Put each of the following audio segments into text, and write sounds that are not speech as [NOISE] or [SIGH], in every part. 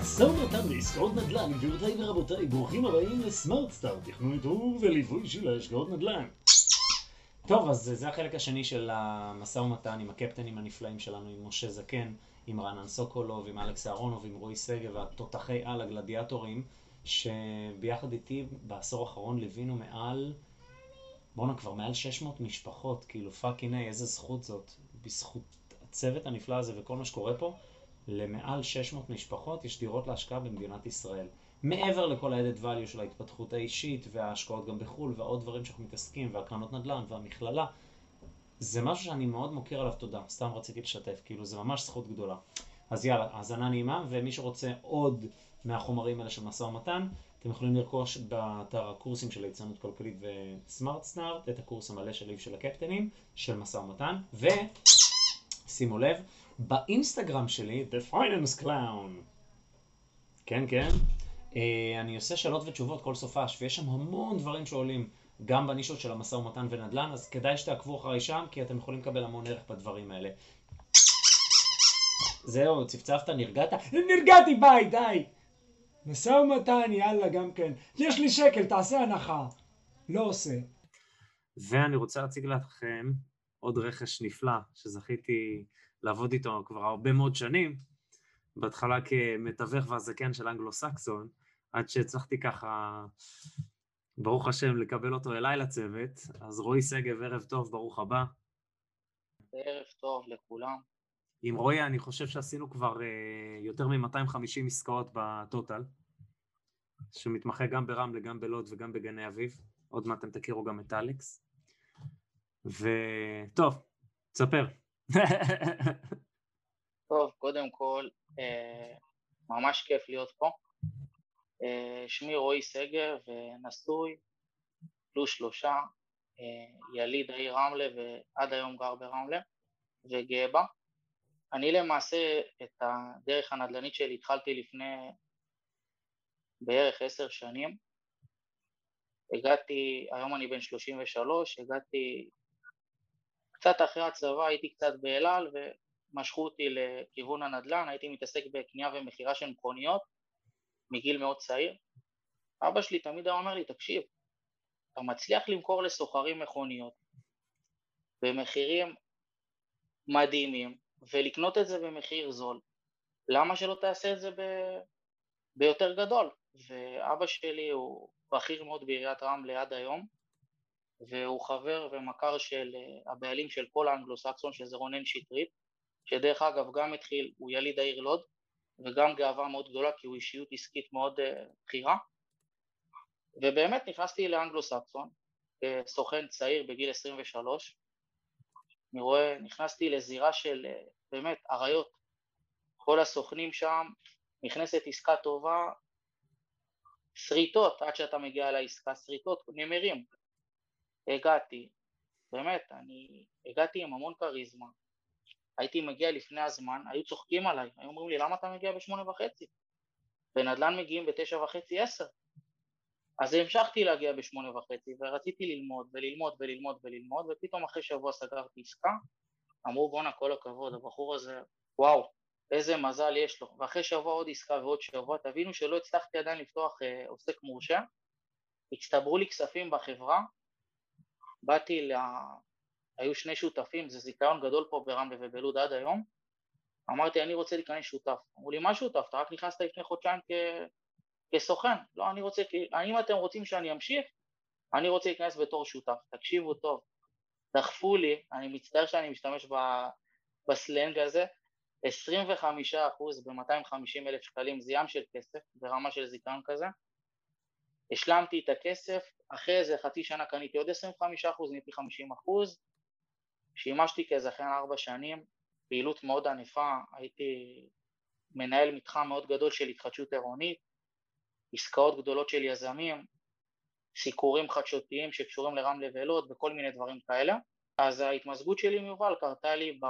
משא ומתן לעסקאות נדל"ן, גבירותיי ורבותיי, ברוכים הבאים לסמארט סטאר, תכנון איתור וליווי של השקעות נדל"ן. טוב, אז זה החלק השני של המשא ומתן עם הקפטנים הנפלאים שלנו, עם משה זקן, עם רענן סוקולוב, עם אלכס אהרונוב, עם רועי שגב, התותחי על הגלדיאטורים, שביחד איתי בעשור האחרון ליווינו מעל, בואנה, כבר מעל 600 משפחות, כאילו fucking איזה זכות זאת, בזכות הצוות הנפלא הזה וכל מה שקורה פה. למעל 600 משפחות יש דירות להשקעה במדינת ישראל. מעבר לכל ה-added value של ההתפתחות האישית וההשקעות גם בחו"ל ועוד דברים שאנחנו מתעסקים והקרנות נדל"ן והמכללה, זה משהו שאני מאוד מוקיר עליו תודה, סתם רציתי לשתף, כאילו זה ממש זכות גדולה. אז יאללה, האזנה נעימה, ומי שרוצה עוד מהחומרים האלה של משא ומתן, אתם יכולים לרכוש באתר הקורסים של ליצנות כלכלית וסמארט סטארט, את הקורס המלא שלי ושל הקפטנים, של משא ומתן, ושימו לב, באינסטגרם שלי, The Finance Clown. כן, כן. אה, אני עושה שאלות ותשובות כל סופש, ויש שם המון דברים שעולים, גם בנישות של המשא ומתן ונדל"ן, אז כדאי שתעקבו אחריי שם, כי אתם יכולים לקבל המון ערך בדברים האלה. זהו, צפצפת, נרגעת? נרגעתי, ביי, די! משא ומתן, יאללה, גם כן. יש לי שקל, תעשה הנחה. לא עושה. ואני רוצה להציג לכם עוד רכש נפלא שזכיתי לעבוד איתו כבר הרבה מאוד שנים, בהתחלה כמתווך והזקן של אנגלו-סקסון, עד שהצלחתי ככה, ברוך השם, לקבל אותו אליי לצוות. אז רועי שגב, ערב טוב, ברוך הבא. ערב טוב לכולם. עם רועי אני חושב שעשינו כבר uh, יותר מ-250 עסקאות בטוטל, שמתמחה גם ברמלה, גם בלוד וגם בגני אביב. עוד מעט אתם תכירו גם את אלכס. וטוב, תספר. [LAUGHS] טוב, קודם כל, אה, ממש כיף להיות פה. אה, שמי רועי שגב, נשוי, פלוס שלושה, אה, יליד העיר רמלה ועד היום גר ברמלה וגאה בה. אני למעשה את הדרך הנדל"נית שלי התחלתי לפני בערך עשר שנים. הגעתי, היום אני בן 33, הגעתי קצת אחרי הצבא הייתי קצת באלעל ומשכו אותי לכיוון הנדל"ן, הייתי מתעסק בקנייה ומכירה של מכוניות מגיל מאוד צעיר. אבא שלי תמיד היה אומר לי, תקשיב, אתה מצליח למכור לסוחרים מכוניות במחירים מדהימים ולקנות את זה במחיר זול, למה שלא תעשה את זה ב... ביותר גדול? ואבא שלי הוא בכיר מאוד בעיריית רמלה עד היום, והוא חבר ומכר של אה, הבעלים של כל האנגלו-סקסון, שזה רונן שטרית, שדרך אגב גם התחיל, הוא יליד העיר לוד, וגם גאווה מאוד גדולה כי הוא אישיות עסקית מאוד אה, בכירה, ובאמת נכנסתי לאנגלו-סקסון כסוכן צעיר בגיל 23, אני רואה, נכנסתי לזירה של אה, באמת אריות, כל הסוכנים שם, נכנסת עסקה טובה, שריטות עד שאתה מגיע לעסקה, שריטות, נמרים, הגעתי, באמת, אני הגעתי עם המון כריזמה, הייתי מגיע לפני הזמן, היו צוחקים עליי, היו אומרים לי למה אתה מגיע בשמונה וחצי? בנדל"ן מגיעים בתשע וחצי עשר. אז המשכתי להגיע בשמונה וחצי ורציתי ללמוד וללמוד וללמוד וללמוד ופתאום אחרי שבוע סגרתי עסקה אמרו בואנה כל הכבוד הבחור הזה וואו איזה מזל יש לו. ואחרי שבוע עוד עסקה ועוד שבוע תבינו שלא הצלחתי עדיין לפתוח אה, עוסק מורשה. הצטברו לי כספים בחברה באתי ל... היו שני שותפים, זה זיכיון גדול פה ברמלה ובלוד עד היום, אמרתי, אני רוצה להיכנס שותף. אמרו לי, מה שותף? אתה רק נכנסת לפני חודשיים כ... כסוכן. לא, אני רוצה, אם אתם רוצים שאני אמשיך, אני רוצה להיכנס בתור שותף. תקשיבו טוב. דחפו לי, אני מצטער שאני משתמש ב... בסלנג הזה, 25% ב-250 אלף שקלים זה ים של כסף, ברמה של זיכרון כזה. השלמתי את הכסף, אחרי איזה חצי שנה קניתי עוד 25%, נהייתי 50%, שימשתי כזכיין ארבע שנים, פעילות מאוד ענפה, הייתי מנהל מתחם מאוד גדול של התחדשות עירונית, עסקאות גדולות של יזמים, סיקורים חדשותיים שקשורים לרמלה ולוד וכל מיני דברים כאלה. אז ההתמזגות שלי עם יובל קרתה לי ב...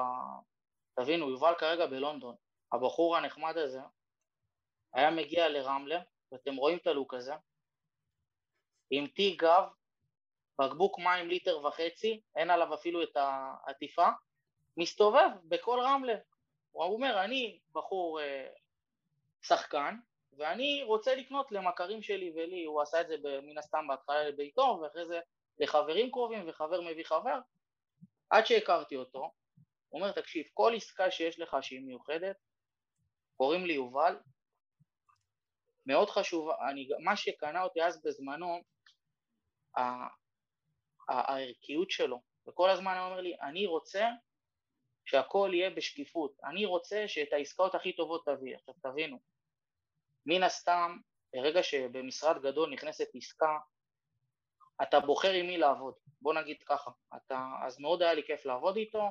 תבינו, יובל כרגע בלונדון. הבחור הנחמד הזה היה מגיע לרמלה, ואתם רואים את הלוק הזה, עם תיק גב, בקבוק מים ליטר וחצי, אין עליו אפילו את העטיפה, מסתובב בכל רמלה. הוא אומר, אני בחור אה, שחקן, ואני רוצה לקנות למכרים שלי ולי, הוא עשה את זה מן הסתם בהתחלה לביתו, ואחרי זה לחברים קרובים, וחבר מביא חבר, עד שהכרתי אותו, הוא אומר, תקשיב, כל עסקה שיש לך שהיא מיוחדת, קוראים לי יובל, מאוד חשוב, אני, מה שקנה אותי אז בזמנו, הערכיות שלו, וכל הזמן הוא אומר לי, אני רוצה שהכל יהיה בשקיפות, אני רוצה שאת העסקאות הכי טובות תביא. עכשיו תבינו, מן הסתם, ברגע שבמשרד גדול נכנסת עסקה, אתה בוחר עם מי לעבוד, בוא נגיד ככה, אתה, אז מאוד היה לי כיף לעבוד איתו,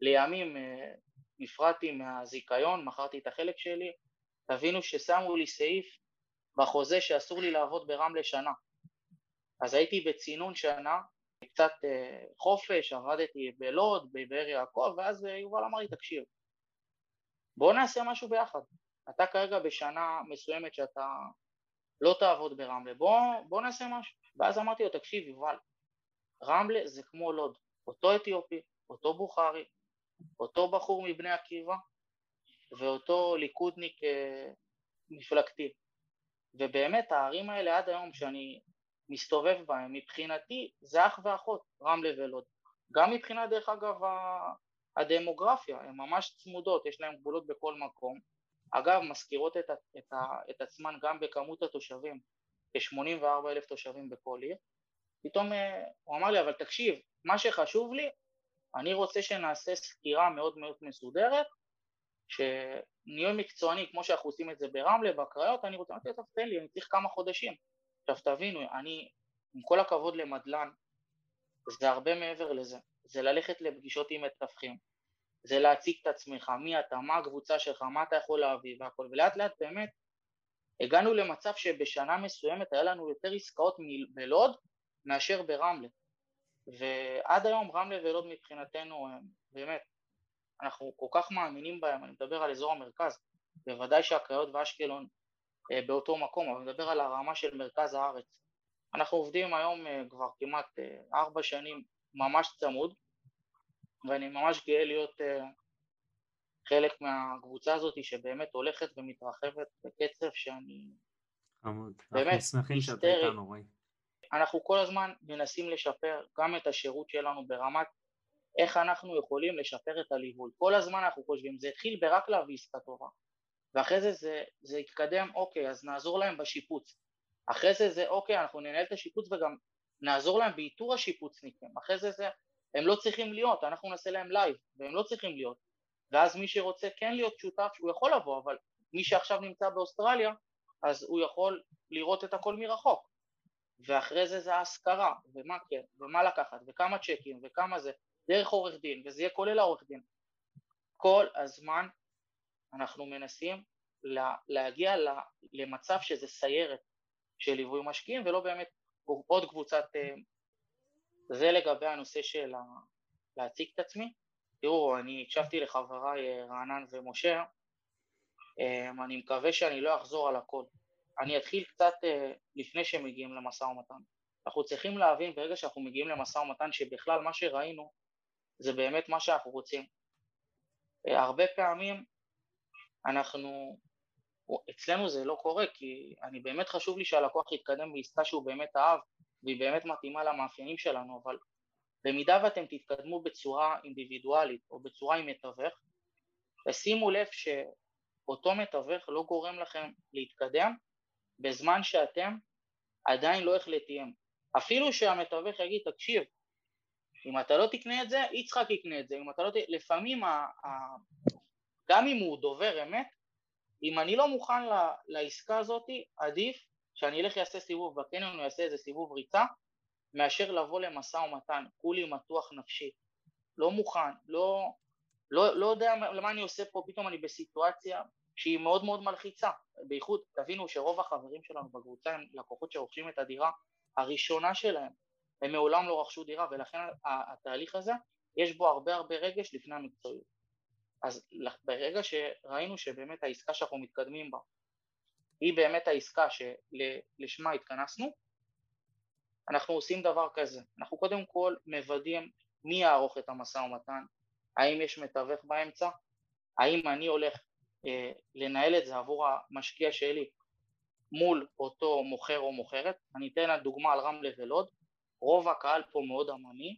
לימים אה, נפרדתי מהזיכיון, מכרתי את החלק שלי, תבינו ששמו לי סעיף בחוזה שאסור לי לעבוד ברמלה שנה, אז הייתי בצינון שנה, קצת אה, חופש, עבדתי בלוד, בבאר יעקב, ואז אה, יובל אמר לי, תקשיב, בוא נעשה משהו ביחד. אתה כרגע בשנה מסוימת שאתה לא תעבוד ברמלה, בוא, בוא נעשה משהו. ואז אמרתי לו, תקשיב, יובל, רמלה זה כמו לוד, אותו אתיופי, אותו בוכרי, אותו בחור מבני עקיבא ואותו ליכודניק אה, מפלגתי. ובאמת הערים האלה עד היום שאני מסתובב בהם, מבחינתי זה אח ואחות, רמלה ולוד. גם מבחינת דרך אגב הדמוגרפיה, הן ממש צמודות, יש להן גבולות בכל מקום. אגב, מזכירות את, את, את עצמן גם בכמות התושבים, כ-84 אלף תושבים בכל עיר. פתאום אה, הוא אמר לי, אבל תקשיב, מה שחשוב לי, אני רוצה שנעשה סקירה מאוד מאוד מסודרת, שנהיה מקצועני כמו שאנחנו עושים את זה ברמלה, בקריות, אני רוצה, אמרתי, טוב, תן לי, אני צריך כמה חודשים. עכשיו תבינו, אני, עם כל הכבוד למדל"ן, זה הרבה מעבר לזה, זה ללכת לפגישות עם מתווכים, זה להציג את עצמך, מי אתה, מה הקבוצה שלך, מה אתה יכול להביא והכל, ולאט לאט באמת הגענו למצב שבשנה מסוימת היה לנו יותר עסקאות בלוד מאשר ברמלה, ועד היום רמלה ולוד מבחינתנו באמת, אנחנו כל כך מאמינים בהם, אני מדבר על אזור המרכז, בוודאי שהקריות ואשקלון באותו מקום, אבל אני מדבר על הרמה של מרכז הארץ. אנחנו עובדים היום אה, כבר כמעט אה, ארבע שנים ממש צמוד, ואני ממש גאה להיות חלק מהקבוצה הזאת שבאמת הולכת ומתרחבת בקצב שאני חמוד. באמת אנחנו שמחים שאתה איתנו, רועי. אנחנו כל הזמן מנסים לשפר גם את השירות שלנו ברמת איך אנחנו יכולים לשפר את הליווי. כל הזמן אנחנו חושבים, זה התחיל ברק להביא עסקה טובה. ואחרי זה זה, זה יתקדם, אוקיי, אז נעזור להם בשיפוץ. אחרי זה זה, אוקיי, אנחנו ננהל את השיפוץ וגם נעזור להם באיתור השיפוצניקים. אחרי זה זה, הם לא צריכים להיות, אנחנו נעשה להם live, והם לא צריכים להיות. ואז מי שרוצה כן להיות שותף, הוא יכול לבוא, אבל מי שעכשיו נמצא באוסטרליה, אז הוא יכול לראות את הכל מרחוק. ואחרי זה זה ההשכרה, ומה כן, ומה לקחת, וכמה צ'קים, וכמה זה, דרך עורך דין, וזה יהיה כולל העורך דין. כל הזמן אנחנו מנסים לה, להגיע למצב שזה סיירת של ליווי משקיעים ולא באמת עוד קבוצת... אה, זה לגבי הנושא של להציג את עצמי. תראו, אני הקשבתי לחבריי אה, רענן ומשה, אה, אני מקווה שאני לא אחזור על הכל. אני אתחיל קצת לפני שמגיעים למשא ומתן. אנחנו צריכים להבין ברגע שאנחנו מגיעים למשא ומתן שבכלל מה שראינו זה באמת מה שאנחנו רוצים. הרבה פעמים אנחנו, אצלנו זה לא קורה כי אני באמת חשוב לי שהלקוח יתקדם בעסקה שהוא באמת אהב והיא באמת מתאימה למאפיינים שלנו, אבל במידה ואתם תתקדמו בצורה אינדיבידואלית או בצורה עם מתווך, תשימו לב שאותו מתווך לא גורם לכם להתקדם בזמן שאתם עדיין לא החלטיים. אפילו שהמתווך יגיד, תקשיב, אם אתה לא תקנה את זה, יצחק יקנה את זה, אם אתה לא ת... לפעמים, ה... ה... גם אם הוא דובר אמת, אם אני לא מוכן ל... לעסקה הזאת, עדיף שאני אלך יעשה סיבוב בקניון או יעשה איזה סיבוב ריצה, מאשר לבוא למשא ומתן, כולי מתוח נפשית, לא מוכן, לא, לא, לא יודע למה אני עושה פה, פתאום אני בסיטואציה שהיא מאוד מאוד מלחיצה, בייחוד תבינו שרוב החברים שלנו בקבוצה הם לקוחות שרוכשים את הדירה הראשונה שלהם, הם מעולם לא רכשו דירה ולכן התהליך הזה יש בו הרבה הרבה רגש לפני המקצועיות. אז ברגע שראינו שבאמת העסקה שאנחנו מתקדמים בה היא באמת העסקה שלשמה התכנסנו, אנחנו עושים דבר כזה, אנחנו קודם כל מוודאים מי יערוך את המשא ומתן, האם יש מתווך באמצע, האם אני הולך אה, לנהל את זה עבור המשקיע שלי מול אותו מוכר או מוכרת, אני אתן דוגמה על רמלה ולוד, רוב הקהל פה מאוד עממי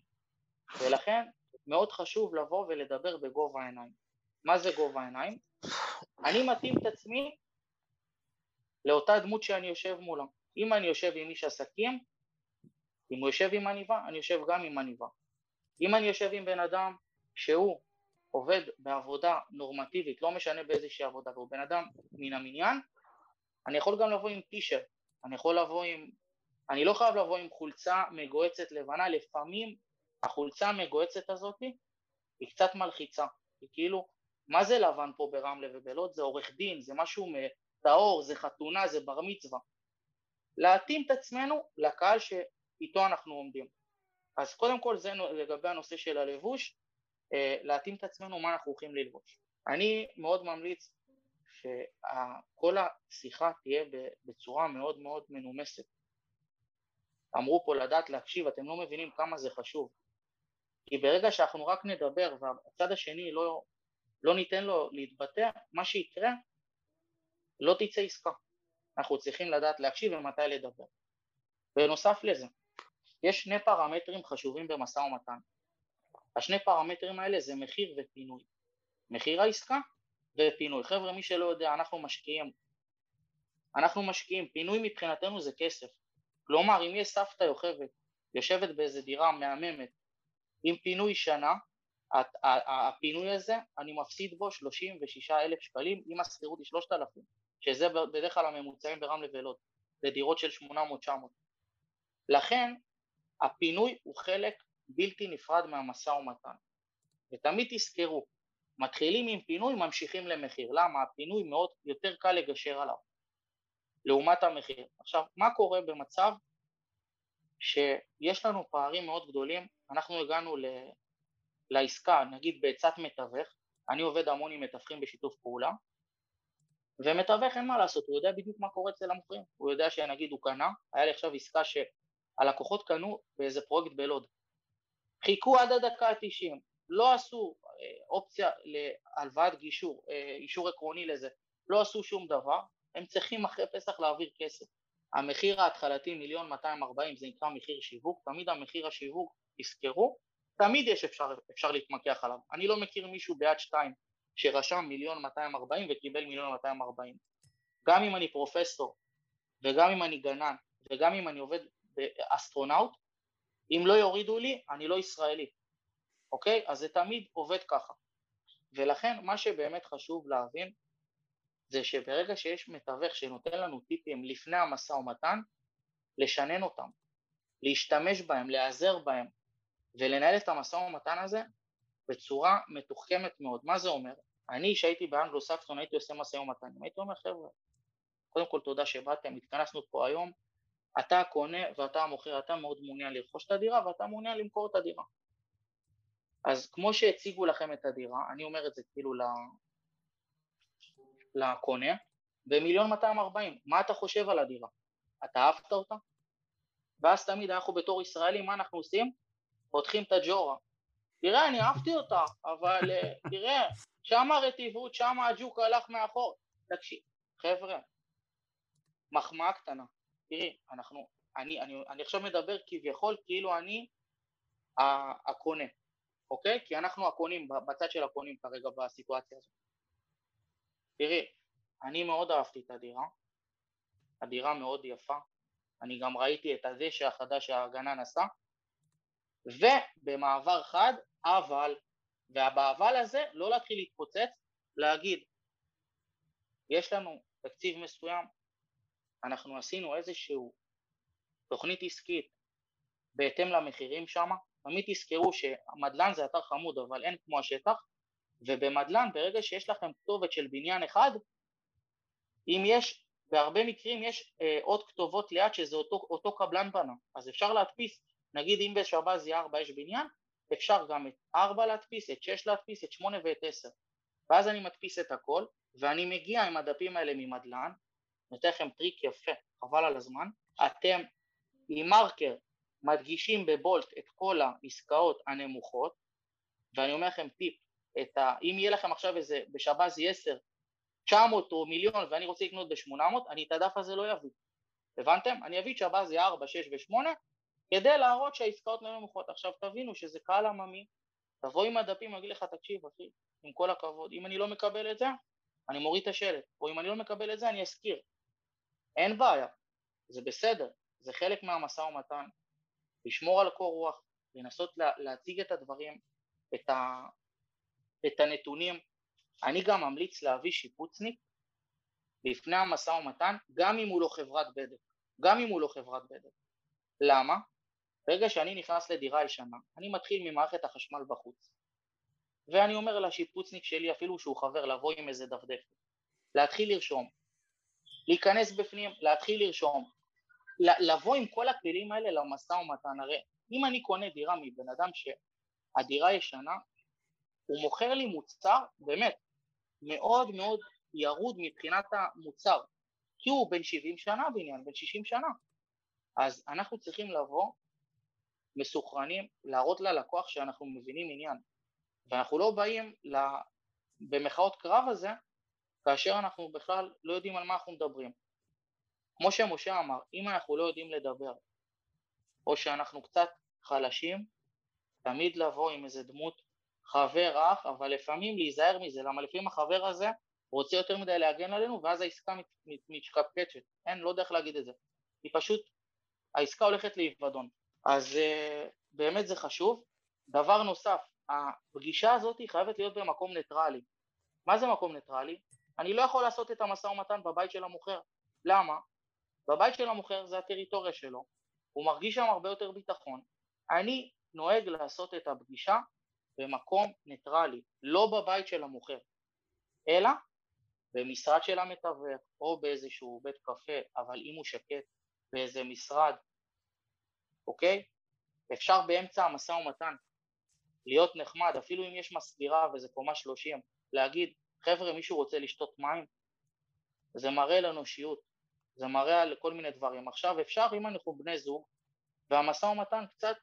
ולכן מאוד חשוב לבוא ולדבר בגובה העיניים. מה זה גובה העיניים? אני מתאים את עצמי לאותה דמות שאני יושב מולה. אם אני יושב עם איש עסקים, אם הוא יושב עם עניבה, אני יושב גם עם עניבה. אם אני יושב עם בן אדם שהוא עובד בעבודה נורמטיבית, לא משנה באיזושהי עבודה, והוא בן אדם מן המניין, אני יכול גם לבוא עם טישרט, אני יכול לבוא עם... אני לא חייב לבוא עם חולצה מגועצת לבנה, לפעמים החולצה המגועצת הזאת היא קצת מלחיצה, היא כאילו, מה זה לבן פה ברמלה ובלוד? זה עורך דין, זה משהו טהור, זה חתונה, זה בר מצווה. להתאים את עצמנו לקהל שאיתו אנחנו עומדים. אז קודם כל זה לגבי הנושא של הלבוש, אה, להתאים את עצמנו מה אנחנו הולכים ללבוש. אני מאוד ממליץ שכל השיחה תהיה בצורה מאוד מאוד מנומסת. אמרו פה לדעת להקשיב, אתם לא מבינים כמה זה חשוב. כי ברגע שאנחנו רק נדבר והצד השני לא, לא ניתן לו להתבטא, מה שיקרה, לא תצא עסקה. אנחנו צריכים לדעת להקשיב ומתי לדבר. בנוסף לזה, יש שני פרמטרים חשובים במשא ומתן. השני פרמטרים האלה זה מחיר ופינוי. מחיר העסקה ופינוי. חבר'ה, מי שלא יודע, אנחנו משקיעים. אנחנו משקיעים, פינוי מבחינתנו זה כסף. כלומר, אם יש סבתא יוכבת, יושבת באיזה דירה מהממת, עם פינוי שנה, הפינוי הזה, אני מפסיד בו 36 אלף שקלים, אם השכירות היא 3,000, שזה בדרך כלל הממוצעים ברמלה ולוד, לדירות של 800-900. לכן, הפינוי הוא חלק בלתי נפרד מהמשא ומתן. ותמיד תזכרו, מתחילים עם פינוי, ממשיכים למחיר. למה? הפינוי מאוד יותר קל לגשר עליו, לעומת המחיר. עכשיו, מה קורה במצב שיש לנו פערים מאוד גדולים, אנחנו הגענו ל... לעסקה, נגיד בעצת מתווך, אני עובד המון עם מתווכים בשיתוף פעולה, ומתווך אין מה לעשות, הוא יודע בדיוק מה קורה אצל המוכרים, הוא יודע שנגיד הוא קנה, היה לי עכשיו עסקה שהלקוחות קנו באיזה פרויקט בלוד, חיכו עד הדקה ה-90, לא עשו אה, אופציה להלוואת גישור, אה, אישור עקרוני לזה, לא עשו שום דבר, הם צריכים אחרי פסח להעביר כסף. המחיר ההתחלתי מיליון 240 זה נקרא מחיר שיווק, תמיד המחיר השיווק, תזכרו, תמיד יש אפשר, אפשר להתמקח עליו. אני לא מכיר מישהו ביד שתיים שרשם מיליון 240 וקיבל מיליון 240. גם אם אני פרופסור וגם אם אני גנן וגם אם אני עובד באסטרונאוט, אם לא יורידו לי, אני לא ישראלי, אוקיי? אז זה תמיד עובד ככה. ולכן מה שבאמת חשוב להבין זה שברגע שיש מתווך שנותן לנו טיפים לפני המשא ומתן, לשנן אותם, להשתמש בהם, להיעזר בהם ולנהל את המשא ומתן הזה בצורה מתוחכמת מאוד. מה זה אומר? אני שהייתי באנגלו-סקסון הייתי עושה משא ומתן, הייתי אומר חבר'ה, קודם כל תודה שבאתם, התכנסנו פה היום, אתה הקונה ואתה המוכר, אתה מאוד מעוניין לרכוש את הדירה ואתה מעוניין למכור את הדירה. אז כמו שהציגו לכם את הדירה, אני אומר את זה כאילו לקונה, במיליון 240, מה אתה חושב על הדירה? אתה אהבת אותה? ואז תמיד אנחנו בתור ישראלים, מה אנחנו עושים? פותחים את הג'ורה. תראה, אני אהבתי אותה, אבל אה, תראה, שם הרטיבות, שם הג'וק הלך מאחור. תקשיב, חבר'ה, מחמאה קטנה. תראי, אנחנו, אני, אני, אני עכשיו מדבר כביכול כאילו אני הקונה, אוקיי? כי אנחנו הקונים, בצד של הקונים כרגע בסיטואציה הזאת. תראי, אני מאוד אהבתי את הדירה, הדירה מאוד יפה, אני גם ראיתי את הדשא החדש שהגנן עשה, ובמעבר חד, אבל, ובאבל הזה לא להתחיל להתפוצץ, להגיד, יש לנו תקציב מסוים, אנחנו עשינו איזשהו תוכנית עסקית בהתאם למחירים שם, תמיד תזכרו שמדלן זה אתר חמוד אבל אין כמו השטח, ובמדלן ברגע שיש לכם כתובת של בניין אחד, אם יש, בהרבה מקרים יש אה, עוד כתובות ליד שזה אותו, אותו קבלן בנה, אז אפשר להדפיס, נגיד אם בשבזי 4 יש בניין, אפשר גם את 4 להדפיס, את 6 להדפיס, את 8 ואת 10, ואז אני מדפיס את הכל, ואני מגיע עם הדפים האלה ממדלן, נותן לכם טריק יפה, חבל על הזמן, אתם עם מרקר מדגישים בבולט את כל העסקאות הנמוכות, ואני אומר לכם טיפ, ה, אם יהיה לכם עכשיו איזה בשבזי 10, 900 או מיליון ואני רוצה לקנות ב-800, אני את הדף הזה לא אביא, הבנתם? אני אביא את שבזי 4, 6 ו-8 כדי להראות שהעסקאות לא נמוכות. עכשיו תבינו שזה קהל עממי, תבוא עם הדפים, אגיד לך, תקשיב אחי, עם כל הכבוד, אם אני לא מקבל את זה, אני מוריד את השלט, או אם אני לא מקבל את זה, אני אזכיר. אין בעיה, זה בסדר, זה חלק מהמשא ומתן, לשמור על קור רוח, לנסות לה, להציג את הדברים, את, ה, את הנתונים. אני גם ממליץ להביא שיפוצניק לפני המשא ומתן, גם אם הוא לא חברת בדק, גם אם הוא לא חברת בדק. למה? ברגע שאני נכנס לדירה ישנה, אני מתחיל ממערכת החשמל בחוץ, ואני אומר לשיפוצניק שלי, אפילו שהוא חבר, לבוא עם איזה דפדפת, להתחיל לרשום, להיכנס בפנים, להתחיל לרשום, לבוא עם כל הכלים האלה למשא ומתן, הרי אם אני קונה דירה מבן אדם שהדירה ישנה, הוא מוכר לי מוצר באמת מאוד מאוד ירוד מבחינת המוצר, כי הוא בן 70 שנה בעניין, בן 60 שנה, אז אנחנו צריכים לבוא מסוכרנים, להראות ללקוח שאנחנו מבינים עניין, ואנחנו לא באים במחאות קרב הזה כאשר אנחנו בכלל לא יודעים על מה אנחנו מדברים. כמו שמשה אמר, אם אנחנו לא יודעים לדבר, או שאנחנו קצת חלשים, תמיד לבוא עם איזה דמות חבר אח, אבל לפעמים להיזהר מזה, למה לפעמים החבר הזה רוצה יותר מדי להגן עלינו, ואז העסקה מתקפקצ'ת, אין, לא יודע איך להגיד את זה, היא פשוט, העסקה הולכת לאבדון. אז אה, באמת זה חשוב. דבר נוסף, הפגישה הזאת חייבת להיות במקום ניטרלי. מה זה מקום ניטרלי? אני לא יכול לעשות את המשא ומתן בבית של המוכר. למה? בבית של המוכר זה הטריטוריה שלו, הוא מרגיש שם הרבה יותר ביטחון. אני נוהג לעשות את הפגישה במקום ניטרלי, לא בבית של המוכר, אלא במשרד של המתווך או באיזשהו בית קפה, אבל אם הוא שקט, באיזה משרד, אוקיי? אפשר באמצע המשא ומתן להיות נחמד, אפילו אם יש מסבירה וזה קומה שלושים, להגיד, חבר'ה, מישהו רוצה לשתות מים? זה מראה לאנושיות, זה מראה על כל מיני דברים. עכשיו אפשר, אם אנחנו בני זוג, והמשא ומתן קצת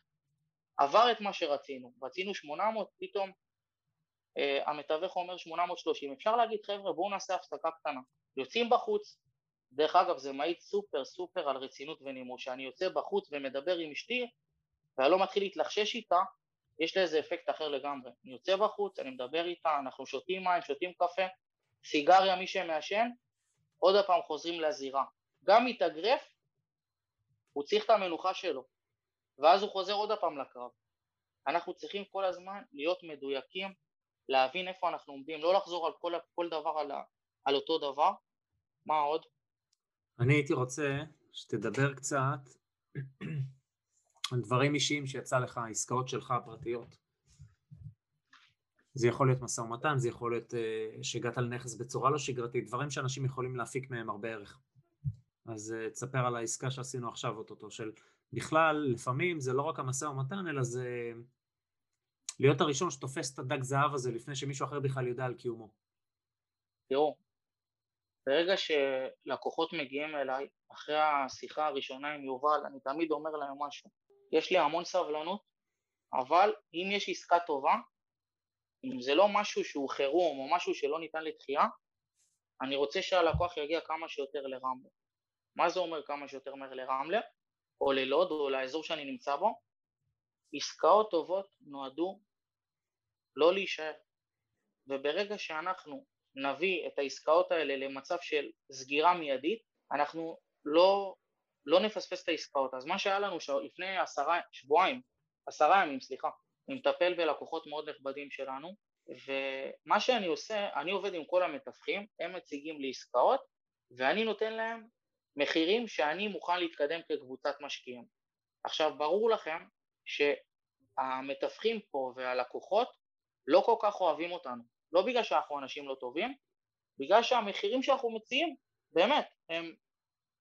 עבר את מה שרצינו, רצינו 800, פתאום אה, המתווך אומר 830, אפשר להגיד חבר'ה בואו נעשה הפסקה קטנה, יוצאים בחוץ, דרך אגב זה מעיד סופר סופר על רצינות ונימוס, שאני יוצא בחוץ ומדבר עם אשתי ואני לא מתחיל להתלחשש איתה, יש לזה אפקט אחר לגמרי, אני יוצא בחוץ, אני מדבר איתה, אנחנו שותים מים, שותים קפה, סיגריה מי שמעשן, עוד פעם חוזרים לזירה, גם מתאגרף, הוא צריך את המנוחה שלו, ואז הוא חוזר עוד פעם לקרב. אנחנו צריכים כל הזמן להיות מדויקים, להבין איפה אנחנו עומדים, לא לחזור על כל, כל דבר על, על אותו דבר. מה עוד? אני הייתי רוצה שתדבר קצת על דברים אישיים שיצא לך, עסקאות שלך הפרטיות. זה יכול להיות משא ומתן, זה יכול להיות uh, שהגעת לנכס בצורה לא שגרתית, דברים שאנשים יכולים להפיק מהם הרבה ערך. אז uh, תספר על העסקה שעשינו עכשיו אוטוטו, של בכלל, לפעמים זה לא רק המשא ומתן, אלא זה להיות הראשון שתופס את הדג זהב הזה לפני שמישהו אחר בכלל יודע על קיומו. תראו, ברגע שלקוחות מגיעים אליי, אחרי השיחה הראשונה עם יובל, אני תמיד אומר להם משהו. יש לי המון סבלנות, אבל אם יש עסקה טובה, אם זה לא משהו שהוא חירום או משהו שלא ניתן לדחייה, אני רוצה שהלקוח יגיע כמה שיותר לרמלה. מה זה אומר כמה שיותר מהר לרמלה, או ללוד, או לאזור שאני נמצא בו? עסקאות טובות נועדו לא להישאר, וברגע שאנחנו נביא את העסקאות האלה למצב של סגירה מיידית, אנחנו לא, לא נפספס את העסקאות. אז מה שהיה לנו לפני עשרה, שבועיים, עשרה ימים, סליחה, אני מטפל בלקוחות מאוד נכבדים שלנו, ומה שאני עושה, אני עובד עם כל המתווכים, הם מציגים לי עסקאות, ואני נותן להם מחירים שאני מוכן להתקדם כקבוצת משקיעים. עכשיו, ברור לכם שהמתווכים פה והלקוחות לא כל כך אוהבים אותנו, לא בגלל שאנחנו אנשים לא טובים, בגלל שהמחירים שאנחנו מציעים, באמת, הם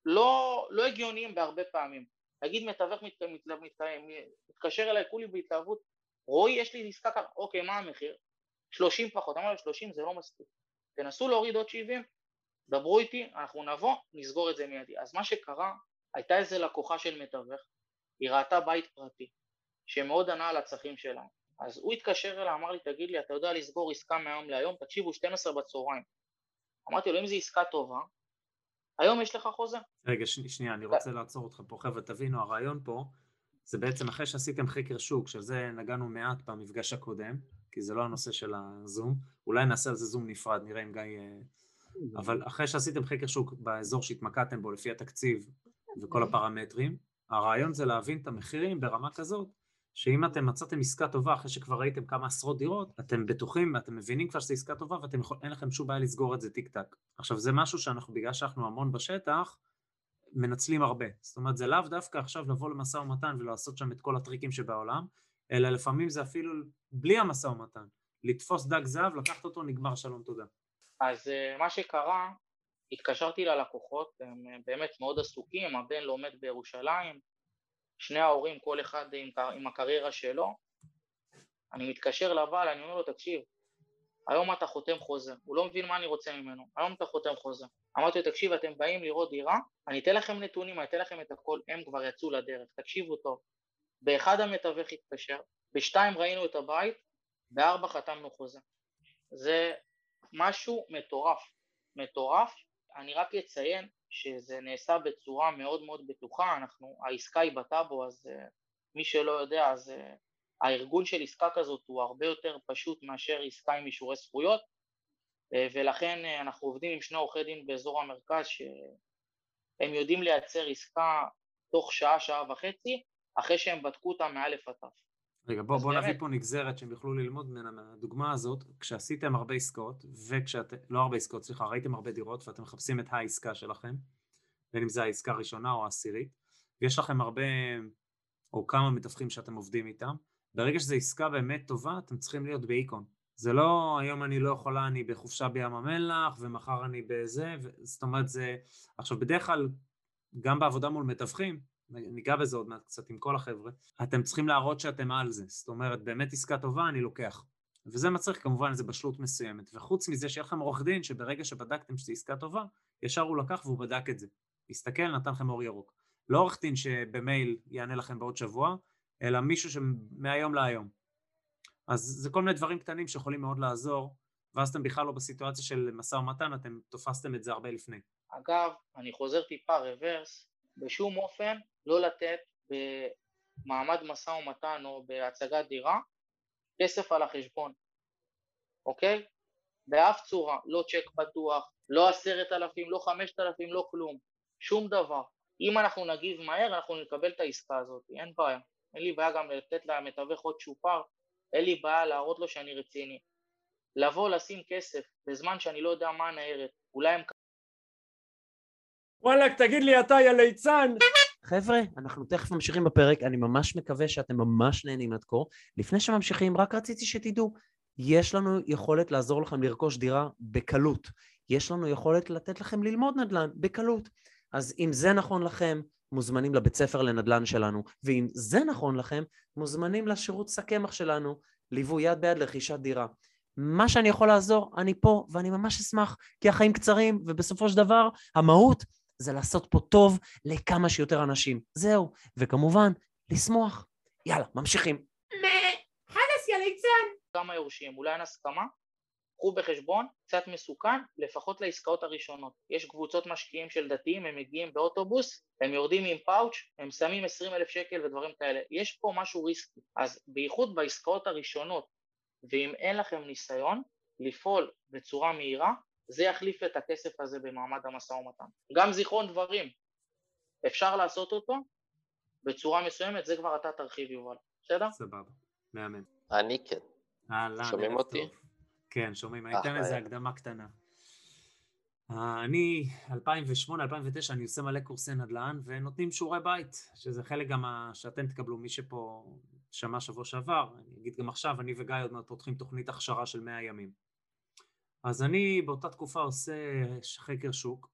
לא, לא הגיוניים בהרבה פעמים. נגיד מתווך מת, מת, מת, מתקשר אליי כולי בהתלהבות, רועי יש לי עסקה ככה, אוקיי מה המחיר? 30 פחות, אמר לו 30 זה לא מספיק, תנסו להוריד עוד 70, דברו איתי, אנחנו נבוא, נסגור את זה מיידי. אז מה שקרה, הייתה איזה לקוחה של מתווך, היא ראתה בית פרטי, שמאוד ענה על הצרכים שלה. אז הוא התקשר אליה, אמר לי, תגיד לי, אתה יודע לסגור עסקה מהיום להיום? תקשיבו, 12 בצהריים. אמרתי לו, אם זו עסקה טובה, היום יש לך חוזה. רגע, שנייה, אני רוצה לעצור אותך פה. חבר'ה, תבינו, הרעיון פה זה בעצם אחרי שעשיתם חקר שוק, שזה נגענו מעט במפגש הקודם, כי זה לא הנושא של הזום, אולי נעשה על זה זום נפרד, נראה אם גיא... אה, אבל אחרי שעשיתם חקר שוק באזור שהתמקדתם בו לפי התקציב וכל הפרמטרים, הרעיון זה להבין את המחירים ברמה כזאת, שאם אתם מצאתם עסקה טובה אחרי שכבר ראיתם כמה עשרות דירות, אתם בטוחים, אתם מבינים כבר שזו עסקה טובה ואין לכם שום בעיה לסגור את זה טיק טק. עכשיו זה משהו שאנחנו, בגלל שאנחנו המון בשטח, מנצלים הרבה. זאת אומרת, זה לאו דווקא עכשיו לבוא למשא ומתן ולעשות שם את כל הטריקים שבעולם, אלא לפעמים זה אפילו בלי המשא ומתן. לתפוס דג זהב, לקחת אותו, נגמר שלום תודה. אז אה, מה שקרה, התקשרתי ללקוחות, הם אה, באמת מאוד עסוקים, הבן לומד בירושלים, שני ההורים, כל אחד עם, עם הקריירה שלו. אני מתקשר לבעל, אני אומר לו, תקשיב, היום אתה חותם חוזה, הוא לא מבין מה אני רוצה ממנו, היום אתה חותם חוזה. אמרתי לו, תקשיב, אתם באים לראות דירה, אני אתן לכם נתונים, אני אתן לכם את הכל, הם כבר יצאו לדרך, תקשיבו טוב. באחד המתווך התקשר, בשתיים ראינו את הבית, בארבע חתמנו חוזה. זה משהו מטורף, מטורף. אני רק אציין שזה נעשה בצורה מאוד מאוד בטוחה, אנחנו, העסקה היא בטאבו, אז uh, מי שלא יודע, אז uh, הארגון של עסקה כזאת הוא הרבה יותר פשוט מאשר עסקה עם אישורי זכויות, uh, ולכן אנחנו עובדים עם שני עורכי דין באזור המרכז שהם יודעים לייצר עסקה תוך שעה, שעה וחצי, אחרי שהם בדקו אותה מאלף עד תף. רגע, בוא, בוא. נביא פה נגזרת שהם יוכלו ללמוד ממנה, מהדוגמה הזאת, כשעשיתם הרבה עסקאות, וכשאתם, לא הרבה עסקאות, סליחה, ראיתם הרבה דירות ואתם מחפשים את העסקה שלכם, בין אם זו העסקה הראשונה או העשירית, ויש לכם הרבה, או כמה מתווכים שאתם עובדים איתם, ברגע שזו עסקה באמת טובה, אתם צריכים להיות באיקון. זה לא היום אני לא יכולה, אני בחופשה בים המלח, ומחר אני בזה, ו... זאת אומרת זה... עכשיו בדרך כלל, גם בעבודה מול מתווכים, ניגע בזה עוד מעט קצת עם כל החבר'ה, אתם צריכים להראות שאתם על זה, זאת אומרת באמת עסקה טובה אני לוקח. וזה מצריך כמובן איזו בשלות מסוימת, וחוץ מזה שיהיה לכם עורך דין שברגע שבדקתם שזו עסקה טובה, ישר הוא לקח והוא בדק את זה. הסתכל, נתן לכם אור ירוק. לא עורך דין שבמייל יענה לכם בעוד שבוע, אלא מישהו שמהיום להיום. אז זה כל מיני דברים קטנים שיכולים מאוד לעזור, ואז אתם בכלל לא בסיטואציה של משא ומתן, אתם תופסתם את זה הרבה לפני. אגב, אני חוזר טיפה רוורס, בשום אופן לא לתת במעמד משא ומתן או בהצגת דירה כסף על החשבון, אוקיי? באף צורה, לא צ'ק פתוח, לא עשרת אלפים, לא חמשת אלפים, לא כלום, שום דבר. אם אנחנו נגיב מהר אנחנו נקבל את העסקה הזאת, אין בעיה. אין לי בעיה גם לתת למתווך עוד צ'ופר, אין לי בעיה להראות לו שאני רציני. לבוא לשים כסף בזמן שאני לא יודע מה הניירת, אולי הם וואלכ, תגיד לי אתה, יא ליצן! חבר'ה, אנחנו תכף ממשיכים בפרק, אני ממש מקווה שאתם ממש נהנים עד כה. לפני שממשיכים, רק רציתי שתדעו, יש לנו יכולת לעזור לכם לרכוש דירה בקלות. יש לנו יכולת לתת לכם ללמוד נדל"ן בקלות. אז אם זה נכון לכם, מוזמנים לבית ספר לנדל"ן שלנו, ואם זה נכון לכם, מוזמנים לשירות סכמח שלנו, ליווי יד ביד לרכישת דירה. מה שאני יכול לעזור, אני פה, ואני ממש אשמח, כי החיים קצרים, ובסופו של דבר, המהות זה לעשות פה טוב לכמה שיותר אנשים. זהו. וכמובן, לשמוח. יאללה, ממשיכים. חלאס יא ליצן. כמה יורשים, אולי אין הסכמה? קחו בחשבון, קצת מסוכן, לפחות לעסקאות הראשונות. יש קבוצות משקיעים של דתיים, הם מגיעים באוטובוס, הם יורדים עם פאוץ', הם שמים 20 אלף שקל ודברים כאלה. יש פה משהו ריסקי. אז בייחוד בעסקאות הראשונות, ואם אין לכם ניסיון, לפעול בצורה מהירה, זה יחליף את הכסף הזה במעמד המשא ומתן. גם זיכרון דברים, אפשר לעשות אותו בצורה מסוימת, זה כבר אתה תרחיב יובל, בסדר? סבבה, מאמן. אני כן. אהלן, שומעים אותי? טוב. כן, שומעים. אני אתן. איזה הקדמה קטנה. אה, אני, 2008-2009, אני עושה מלא קורסי נדל"ן, ונותנים שיעורי בית, שזה חלק גם שאתם תקבלו, מי שפה שמע שבוע שעבר, אני אגיד גם עכשיו, אני וגיא עוד מעט פותחים תוכנית הכשרה של 100 ימים. אז אני באותה תקופה עושה חקר שוק,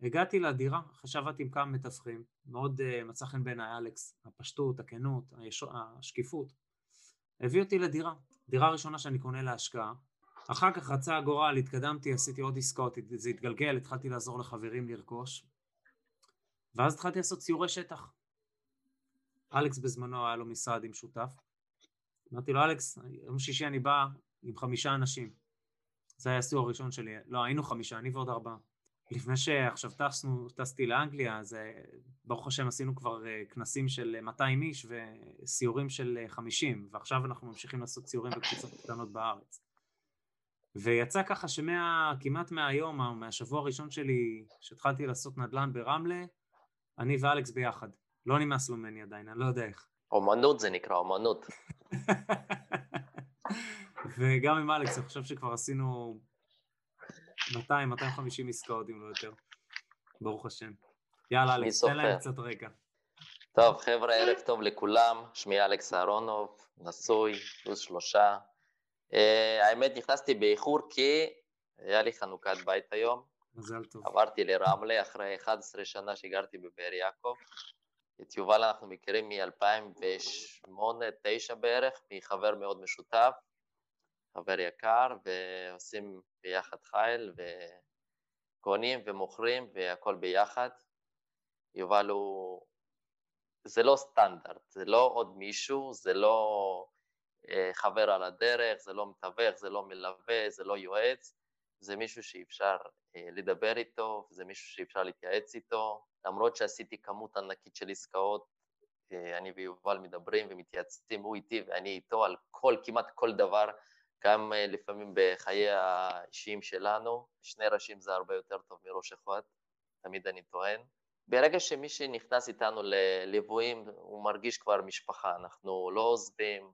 והגעתי לדירה, אחרי שעבדתי עם כמה מתווכים, מאוד uh, מצא חן בעיניי אלכס, הפשטות, הכנות, הישו, השקיפות. הביא אותי לדירה, דירה ראשונה שאני קונה להשקעה. אחר כך רצה הגורל, התקדמתי, עשיתי עוד עסקאות, זה התגלגל, התחלתי לעזור לחברים לרכוש. ואז התחלתי לעשות סיורי שטח. אלכס בזמנו היה לו משרד עם שותף. אמרתי לו, אלכס, יום שישי אני בא עם חמישה אנשים. זה היה הסיור הראשון שלי. לא, היינו חמישה, אני ועוד ארבעה. לפני שעכשיו טסנו, טסתי לאנגליה, אז אה, ברוך השם עשינו כבר אה, כנסים של אה, 200 איש וסיורים של אה, 50, ועכשיו אנחנו ממשיכים לעשות סיורים בקבוצות קטנות בארץ. ויצא ככה שכמעט מהיום, או מהשבוע הראשון שלי, שהתחלתי לעשות נדל"ן ברמלה, אני ואלכס ביחד. לא נמאס לו ממני עדיין, אני לא יודע איך. אומנות זה נקרא, אומנות. [LAUGHS] וגם עם אלכס, אני חושב שכבר עשינו 200-250 עסקאות, אם לא יותר. ברוך השם. יאללה, אלכס, תן להם? קצת רקע. טוב, חבר'ה, ערב טוב לכולם. שמי אלכס אהרונוב, נשוי, פלוס שלושה. Uh, האמת, נכנסתי באיחור כי היה לי חנוכת בית היום. מזל טוב. עברתי לרמלה אחרי 11 שנה שגרתי בבאר יעקב. את יובל אנחנו מכירים מ-2008-2009 בערך, מחבר מאוד משותף, חבר יקר, ועושים ביחד חייל, וקונים ומוכרים, והכל ביחד. יובל הוא... זה לא סטנדרט, זה לא עוד מישהו, זה לא אה, חבר על הדרך, זה לא מתווך, זה לא מלווה, זה לא יועץ, זה מישהו שאפשר אה, לדבר איתו, זה מישהו שאפשר להתייעץ איתו, למרות שעשיתי כמות ענקית של עסקאות, אה, אני ויובל מדברים ומתייעצים, הוא איתי ואני איתו על כל, כמעט כל דבר, גם אה, לפעמים בחיי האישיים שלנו, שני ראשים זה הרבה יותר טוב מראש אחד, תמיד אני טוען. ברגע שמי שנכנס איתנו לליוויים, הוא מרגיש כבר משפחה, אנחנו לא עוזבים,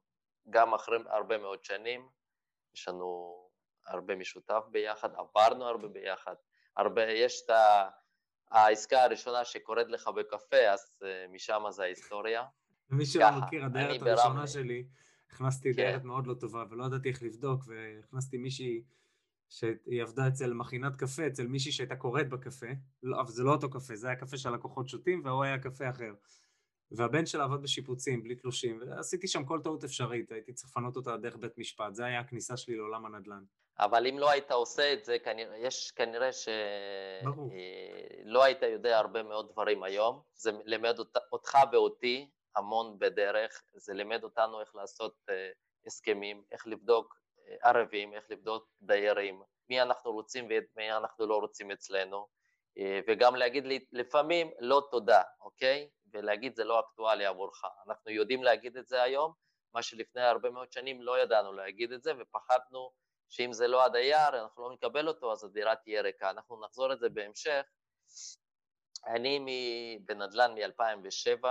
גם אחרי הרבה מאוד שנים, יש לנו הרבה משותף ביחד, עברנו הרבה ביחד, הרבה, יש את העסקה הראשונה שקורית לך בקפה, אז uh, משם זה ההיסטוריה. ומי שלא מכיר, הדיירת ברמלה. הראשונה שלי, הכנסתי כן. דיירת מאוד לא טובה, ולא ידעתי איך לבדוק, והכנסתי מישהי שהיא עבדה אצל מכינת קפה, אצל מישהי שהייתה קוראת בקפה, לא, אבל זה לא אותו קפה, זה היה קפה שהלקוחות שותים, והוא היה קפה אחר. והבן שלה עבד בשיפוצים, בלי תלושים, ועשיתי שם כל טעות אפשרית, הייתי צריך לפנות אותה דרך בית משפט, זה היה הכניסה שלי לעולם הנדל"ן. אבל אם לא היית עושה את זה, כנראה, יש כנראה. שלא היית יודע הרבה מאוד דברים היום. זה לימד אות- אותך ואותי המון בדרך, זה לימד אותנו איך לעשות אה, הסכמים, איך לבדוק אה, ערבים, איך לבדוק דיירים, מי אנחנו רוצים ומי אנחנו לא רוצים אצלנו, אה, וגם להגיד לי לפעמים לא תודה, אוקיי? ולהגיד זה לא אקטואלי עבורך. אנחנו יודעים להגיד את זה היום, מה שלפני הרבה מאוד שנים לא ידענו להגיד את זה, ופחדנו שאם זה לא הדייר, אנחנו לא נקבל אותו, אז הדירה תהיה ריקה. אנחנו נחזור את זה בהמשך. אני בנדל"ן מ-2007,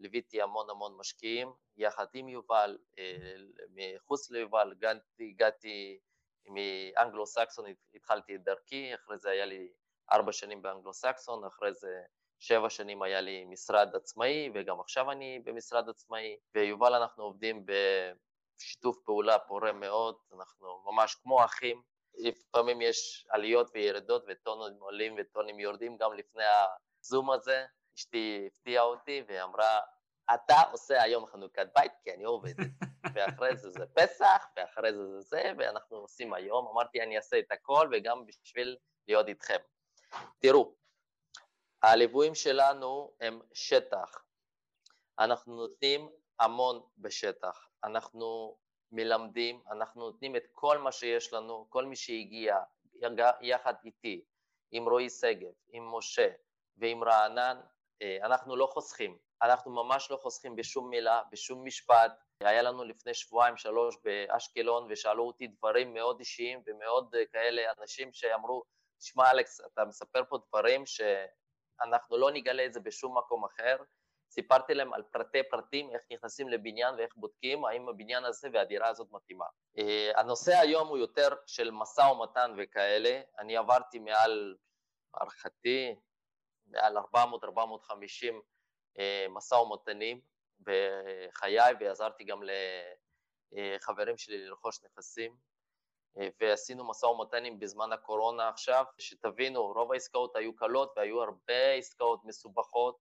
ליוויתי המון המון משקיעים, יחד עם יובל, אה, מחוץ ליובל, הגעתי, הגעתי מאנגלו-סקסון, התחלתי את דרכי, אחרי זה היה לי ארבע שנים באנגלו-סקסון, אחרי זה שבע שנים היה לי משרד עצמאי, וגם עכשיו אני במשרד עצמאי, ויובל אנחנו עובדים בשיתוף פעולה פורה מאוד, אנחנו ממש כמו אחים, לפעמים יש עליות וירידות וטונים עולים וטונים יורדים, גם לפני הזום הזה, אשתי הפתיעה אותי ואמרה, אתה עושה היום חנוכת בית כי אני עובדת, [LAUGHS] ואחרי זה זה פסח, ואחרי זה זה זה, ואנחנו עושים היום, אמרתי אני אעשה את הכל וגם בשביל להיות איתכם. תראו, הליוויים שלנו הם שטח, אנחנו נותנים המון בשטח, אנחנו מלמדים, אנחנו נותנים את כל מה שיש לנו, כל מי שהגיע יחד איתי, עם רועי שגב, עם משה ועם רענן, אנחנו לא חוסכים, אנחנו ממש לא חוסכים בשום מילה, בשום משפט. היה לנו לפני שבועיים שלוש באשקלון ושאלו אותי דברים מאוד אישיים ומאוד כאלה אנשים שאמרו, תשמע אלכס, אתה מספר פה דברים שאנחנו לא נגלה את זה בשום מקום אחר. סיפרתי להם על פרטי פרטים, איך נכנסים לבניין ואיך בודקים האם הבניין הזה והדירה הזאת מתאימה. אה, הנושא היום הוא יותר של משא ומתן וכאלה, אני עברתי מעל, הערכתי, מעל 400-450 אה, משא ומתנים בחיי ועזרתי גם לחברים שלי לרכוש נכסים ועשינו משא ומתנים בזמן הקורונה עכשיו, שתבינו, רוב העסקאות היו קלות והיו הרבה עסקאות מסובכות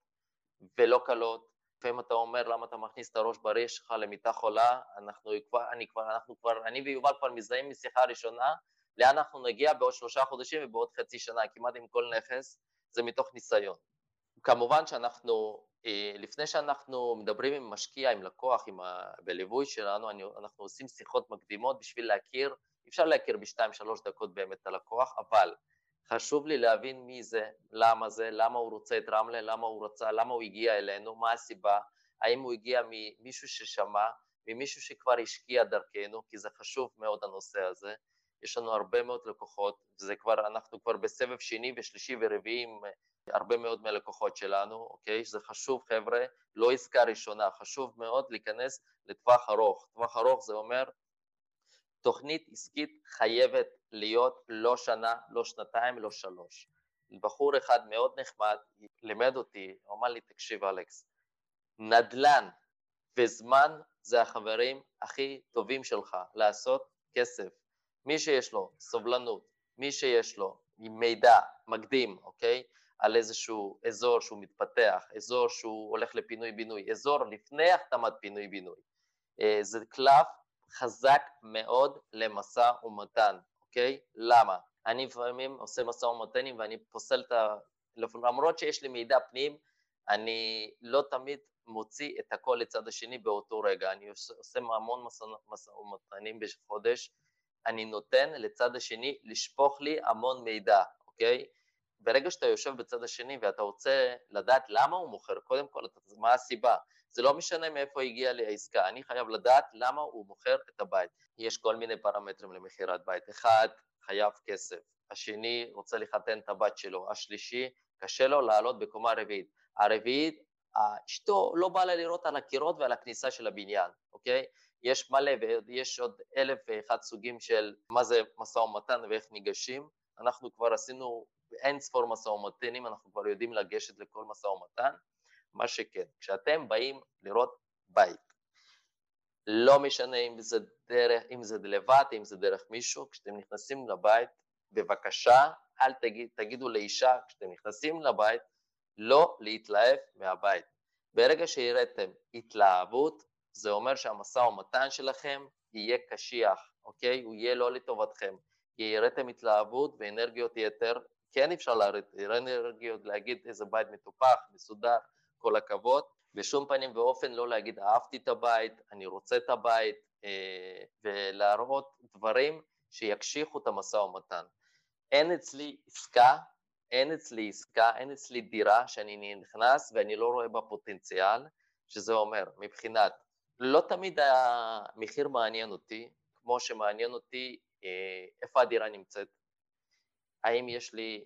ולא קלות. לפעמים אתה אומר למה אתה מכניס את הראש בראש שלך למיטה חולה, אנחנו כבר, אני כבר, אנחנו כבר, אני ויובל כבר מזדהים משיחה ראשונה, לאן אנחנו נגיע בעוד שלושה חודשים ובעוד חצי שנה, כמעט עם כל נכס, זה מתוך ניסיון. כמובן שאנחנו, אה, לפני שאנחנו מדברים עם משקיע, עם לקוח, עם ה... בליווי שלנו, אנחנו עושים שיחות מקדימות בשביל להכיר, אפשר להכיר בשתיים שלוש דקות באמת את הלקוח, אבל חשוב לי להבין מי זה, למה זה, למה הוא רוצה את רמלה, למה הוא רצה, למה הוא הגיע אלינו, מה הסיבה, האם הוא הגיע ממישהו ששמע, ממישהו שכבר השקיע דרכנו, כי זה חשוב מאוד הנושא הזה. יש לנו הרבה מאוד לקוחות, וזה כבר, אנחנו כבר בסבב שני ושלישי ורביעי עם הרבה מאוד מהלקוחות שלנו, אוקיי? זה חשוב חבר'ה, לא עסקה ראשונה, חשוב מאוד להיכנס לטווח ארוך. טווח ארוך זה אומר תוכנית עסקית חייבת להיות לא שנה, לא שנתיים, לא שלוש. בחור אחד מאוד נחמד לימד אותי, הוא אמר לי, תקשיב אלכס, נדל"ן וזמן זה החברים הכי טובים שלך לעשות כסף. מי שיש לו סובלנות, מי שיש לו מידע מקדים, אוקיי? על איזשהו אזור שהוא מתפתח, אזור שהוא הולך לפינוי-בינוי, אזור לפני החתמת פינוי-בינוי. אה, זה קלף חזק מאוד למשא ומתן, אוקיי? למה? אני לפעמים עושה משא ומתנים ואני פוסל את ה... למרות שיש לי מידע פנים, אני לא תמיד מוציא את הכל לצד השני באותו רגע. אני עושה המון משא ומתנים בחודש, אני נותן לצד השני לשפוך לי המון מידע, אוקיי? ברגע שאתה יושב בצד השני ואתה רוצה לדעת למה הוא מוכר, קודם כל, מה הסיבה? זה לא משנה מאיפה הגיעה לי העסקה, אני חייב לדעת למה הוא מוכר את הבית. יש כל מיני פרמטרים למכירת בית. אחד, חייב כסף. השני, רוצה לחתן את הבת שלו. השלישי, קשה לו לעלות בקומה רביעית. הרביעית, אשתו לא באה לה לראות על הקירות ועל הכניסה של הבניין, אוקיי? יש מלא ויש עוד אלף ואחד סוגים של מה זה משא ומתן ואיך ניגשים. אנחנו כבר עשינו אין ספור משא ומתנים, אנחנו כבר יודעים לגשת לכל משא ומתן. מה שכן, כשאתם באים לראות בית, לא משנה אם זה דרך, אם זה לבד, אם זה דרך מישהו, כשאתם נכנסים לבית, בבקשה, אל תגיד, תגידו לאישה, כשאתם נכנסים לבית, לא להתלהב מהבית. ברגע שהראיתם התלהבות, זה אומר שהמשא ומתן שלכם יהיה קשיח, אוקיי? הוא יהיה לא לטובתכם. כי הראיתם התלהבות ואנרגיות יתר, כן אפשר להראות אנרגיות, להגיד איזה בית מטופח, מסודר, כל הכבוד, בשום פנים ואופן לא להגיד אהבתי את הבית, אני רוצה את הבית, אה, ולהראות דברים שיקשיחו את המשא ומתן. אין אצלי עסקה, אין אצלי עסקה, אין אצלי דירה שאני נכנס ואני לא רואה בה פוטנציאל, שזה אומר, מבחינת, לא תמיד המחיר מעניין אותי, כמו שמעניין אותי אה, איפה הדירה נמצאת, האם יש לי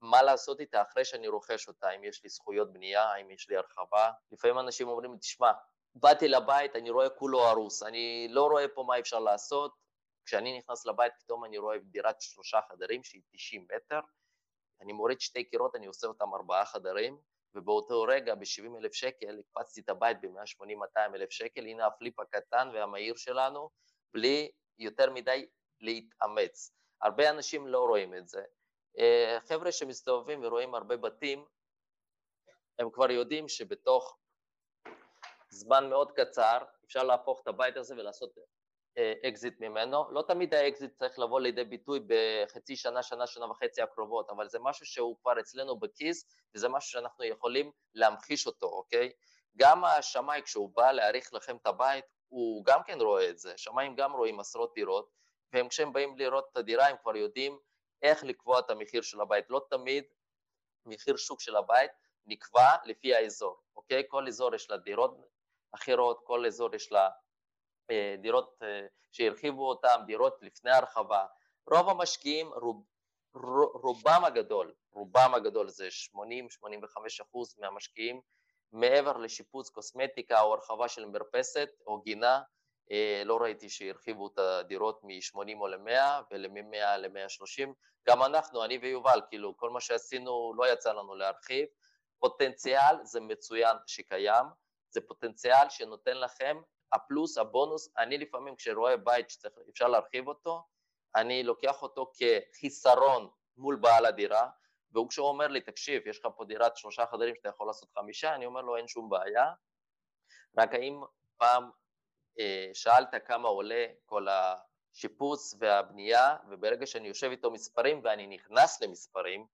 מה לעשות איתה אחרי שאני רוכש אותה, האם יש לי זכויות בנייה, האם יש לי הרחבה. לפעמים אנשים אומרים לי, תשמע, באתי לבית, אני רואה כולו הרוס, אני לא רואה פה מה אפשר לעשות. כשאני נכנס לבית, פתאום אני רואה דירת שלושה חדרים שהיא 90 מטר, אני מוריד שתי קירות, אני עושה אותם ארבעה חדרים, ובאותו רגע ב-70 אלף שקל הקפצתי את הבית ב-180-200 אלף שקל, הנה הפליפ הקטן והמהיר שלנו, בלי יותר מדי להתאמץ. הרבה אנשים לא רואים את זה. אה, חבר'ה שמסתובבים ורואים הרבה בתים, הם כבר יודעים שבתוך זמן מאוד קצר אפשר להפוך את הבית הזה ולעשות אקזיט אה, ממנו. לא תמיד האקזיט צריך לבוא לידי ביטוי בחצי שנה, שנה, שנה וחצי הקרובות, אבל זה משהו שהוא כבר אצלנו בכיס, וזה משהו שאנחנו יכולים להמחיש אותו, אוקיי? גם השמאי, כשהוא בא להעריך לכם את הבית, הוא גם כן רואה את זה. שמאים גם רואים עשרות דירות, והם כשהם באים לראות את הדירה, הם כבר יודעים איך לקבוע את המחיר של הבית. לא תמיד מחיר שוק של הבית נקבע לפי האזור, אוקיי? כל אזור יש לה דירות אחרות, כל אזור יש לה אה, דירות אה, שהרחיבו אותן, דירות לפני הרחבה. רוב המשקיעים, רוב, רובם הגדול, רובם הגדול זה 80-85 אחוז מהמשקיעים, מעבר לשיפוץ קוסמטיקה או הרחבה של מרפסת או גינה, אה, לא ראיתי שהרחיבו את הדירות מ-80 או ל-100 ול-100 ל-130. גם אנחנו, אני ויובל, כאילו, כל מה שעשינו לא יצא לנו להרחיב. פוטנציאל זה מצוין שקיים, זה פוטנציאל שנותן לכם, הפלוס, הבונוס, אני לפעמים כשרואה בית שאפשר להרחיב אותו, אני לוקח אותו כחיסרון מול בעל הדירה, והוא כשהוא אומר לי, תקשיב, יש לך פה דירת שלושה חדרים שאתה יכול לעשות חמישה, אני אומר לו, אין שום בעיה, רק האם פעם אה, שאלת כמה עולה כל השיפוץ והבנייה, וברגע שאני יושב איתו מספרים ואני נכנס למספרים,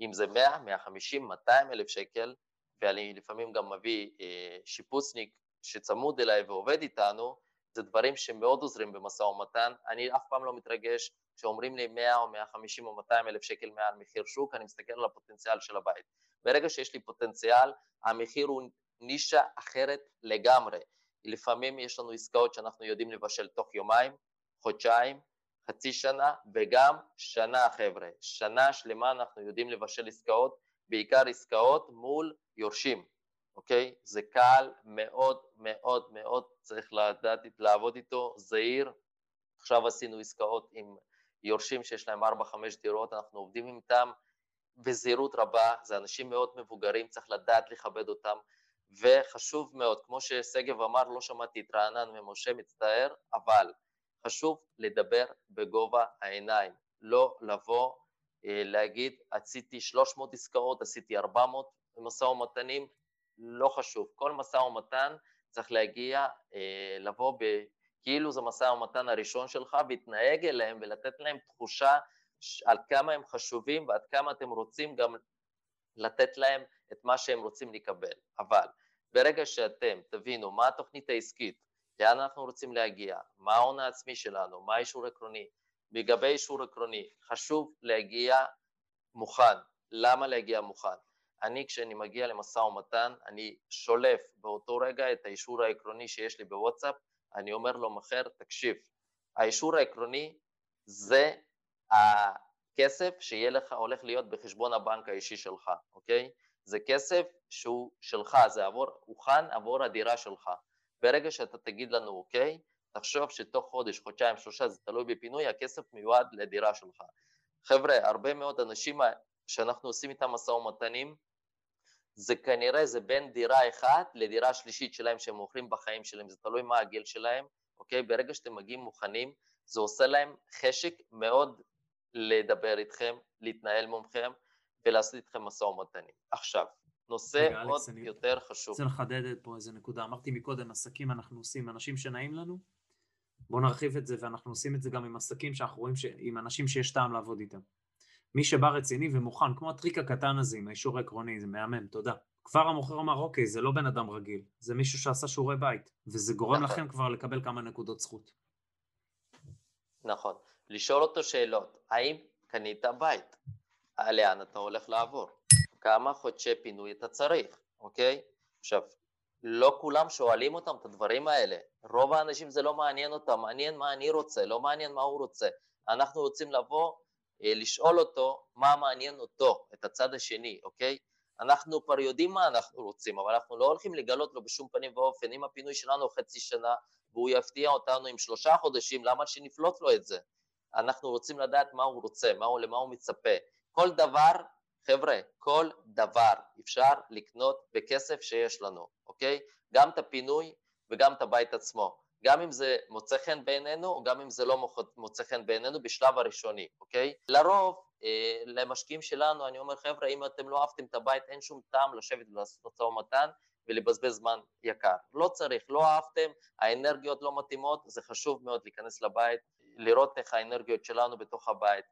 אם זה 100, 150, 200 אלף שקל, ואני לפעמים גם מביא אה, שיפוצניק שצמוד אליי ועובד איתנו, זה דברים שמאוד עוזרים במשא ומתן. אני אף פעם לא מתרגש כשאומרים לי 100 או 150 או 200 אלף שקל מעל מחיר שוק, אני מסתכל על הפוטנציאל של הבית. ברגע שיש לי פוטנציאל, המחיר הוא נישה אחרת לגמרי. לפעמים יש לנו עסקאות שאנחנו יודעים לבשל תוך יומיים, חודשיים, חצי שנה וגם שנה חבר'ה, שנה שלמה אנחנו יודעים לבשל עסקאות, בעיקר עסקאות מול יורשים, אוקיי? זה קל מאוד מאוד מאוד, צריך לדעת לעבוד איתו, זהיר. עכשיו עשינו עסקאות עם יורשים שיש להם 4-5 דירות, אנחנו עובדים איתם. בזהירות רבה, זה אנשים מאוד מבוגרים, צריך לדעת לכבד אותם, וחשוב מאוד, כמו ששגב אמר, לא שמעתי את רענן ומשה, מצטער, אבל חשוב לדבר בגובה העיניים, לא לבוא, אה, להגיד, עשיתי 300 עסקאות, עשיתי 400 משא ומתנים, לא חשוב, כל משא ומתן צריך להגיע, אה, לבוא ב... כאילו זה משא ומתן הראשון שלך, והתנהג אליהם ולתת להם תחושה על כמה הם חשובים ועד כמה אתם רוצים גם לתת להם את מה שהם רוצים לקבל. אבל ברגע שאתם תבינו מה התוכנית העסקית, לאן אנחנו רוצים להגיע, מה ההון העצמי שלנו, מה האישור עקרוני, לגבי אישור עקרוני, חשוב להגיע מוכן. למה להגיע מוכן? אני, כשאני מגיע למשא ומתן, אני שולף באותו רגע את האישור העקרוני שיש לי בוואטסאפ, אני אומר לו מחר, תקשיב, האישור העקרוני זה הכסף שיהיה לך, הולך להיות בחשבון הבנק האישי שלך, אוקיי? זה כסף שהוא שלך, זה עבור, הוכן עבור הדירה שלך. ברגע שאתה תגיד לנו אוקיי, תחשוב שתוך חודש, חודשיים, שלושה, זה תלוי בפינוי, הכסף מיועד לדירה שלך. חבר'ה, הרבה מאוד אנשים שאנחנו עושים איתם משא ומתנים, זה כנראה זה בין דירה אחת לדירה שלישית שלהם שהם מוכרים בחיים שלהם, זה תלוי מה הגיל שלהם, אוקיי? ברגע שאתם מגיעים מוכנים, זה עושה להם חשק מאוד לדבר איתכם, להתנהל מולכם ולעשות איתכם משא ומתנים. עכשיו, נושא רגע, עוד אלכס, יותר אני חשוב. רוצה לחדד פה איזה נקודה. אמרתי מקודם, עסקים אנחנו עושים, אנשים שנעים לנו, בואו נרחיב את זה, ואנחנו עושים את זה גם עם עסקים שאנחנו רואים, ש... עם אנשים שיש טעם לעבוד איתם. מי שבא רציני ומוכן, כמו הטריק הקטן הזה עם האישור העקרוני, זה מהמם, תודה. כבר המוכר אמר, אוקיי, זה לא בן אדם רגיל, זה מישהו שעשה שיעורי בית, וזה גורם נכון. לכם כבר לקבל כמה נקודות זכות. נכון. לשאול אותו שאלות, האם קנית בית? לאן אתה הולך לעבור? כמה חודשי פינוי אתה צריך, אוקיי? עכשיו, לא כולם שואלים אותם את הדברים האלה. רוב האנשים זה לא מעניין אותם, מעניין מה אני רוצה, לא מעניין מה הוא רוצה. אנחנו רוצים לבוא, אה, לשאול אותו מה מעניין אותו, את הצד השני, אוקיי? אנחנו כבר יודעים מה אנחנו רוצים, אבל אנחנו לא הולכים לגלות לו בשום פנים ואופן. אם הפינוי שלנו חצי שנה והוא יפתיע אותנו עם שלושה חודשים, למה שנפלוט לו את זה? אנחנו רוצים לדעת מה הוא רוצה, מה הוא, למה הוא מצפה. כל דבר חבר'ה, כל דבר אפשר לקנות בכסף שיש לנו, אוקיי? גם את הפינוי וגם את הבית עצמו. גם אם זה מוצא חן בעינינו, או גם אם זה לא מוצא חן בעינינו בשלב הראשוני, אוקיי? לרוב, אה, למשקיעים שלנו, אני אומר, חבר'ה, אם אתם לא אהבתם את הבית, אין שום טעם לשבת ולעשות משא ומתן ולבזבז זמן יקר. לא צריך, לא אהבתם, האנרגיות לא מתאימות, זה חשוב מאוד להיכנס לבית, לראות איך האנרגיות שלנו בתוך הבית.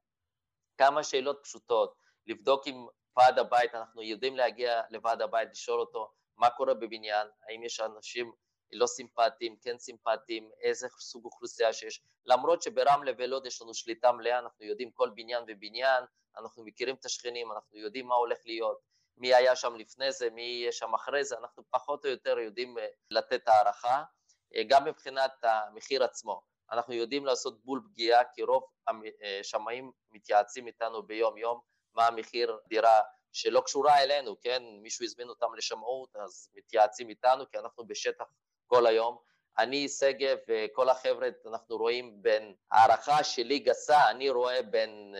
כמה שאלות פשוטות, לבדוק עם ועד הבית, אנחנו יודעים להגיע לוועד הבית, לשאול אותו מה קורה בבניין, האם יש אנשים לא סימפטיים, כן סימפטיים, איזה סוג אוכלוסייה שיש, למרות שברמלה ולוד יש לנו שליטה מלאה, אנחנו יודעים כל בניין ובניין, אנחנו מכירים את השכנים, אנחנו יודעים מה הולך להיות, מי היה שם לפני זה, מי יהיה שם אחרי זה, אנחנו פחות או יותר יודעים לתת הערכה, גם מבחינת המחיר עצמו. אנחנו יודעים לעשות בול פגיעה כי רוב השמאים מתייעצים איתנו ביום יום מה המחיר דירה שלא קשורה אלינו, כן? מישהו הזמין אותם לשמאות אז מתייעצים איתנו כי אנחנו בשטח כל היום. אני, שגב וכל החבר'ה, אנחנו רואים בין, הערכה שלי גסה, אני רואה בין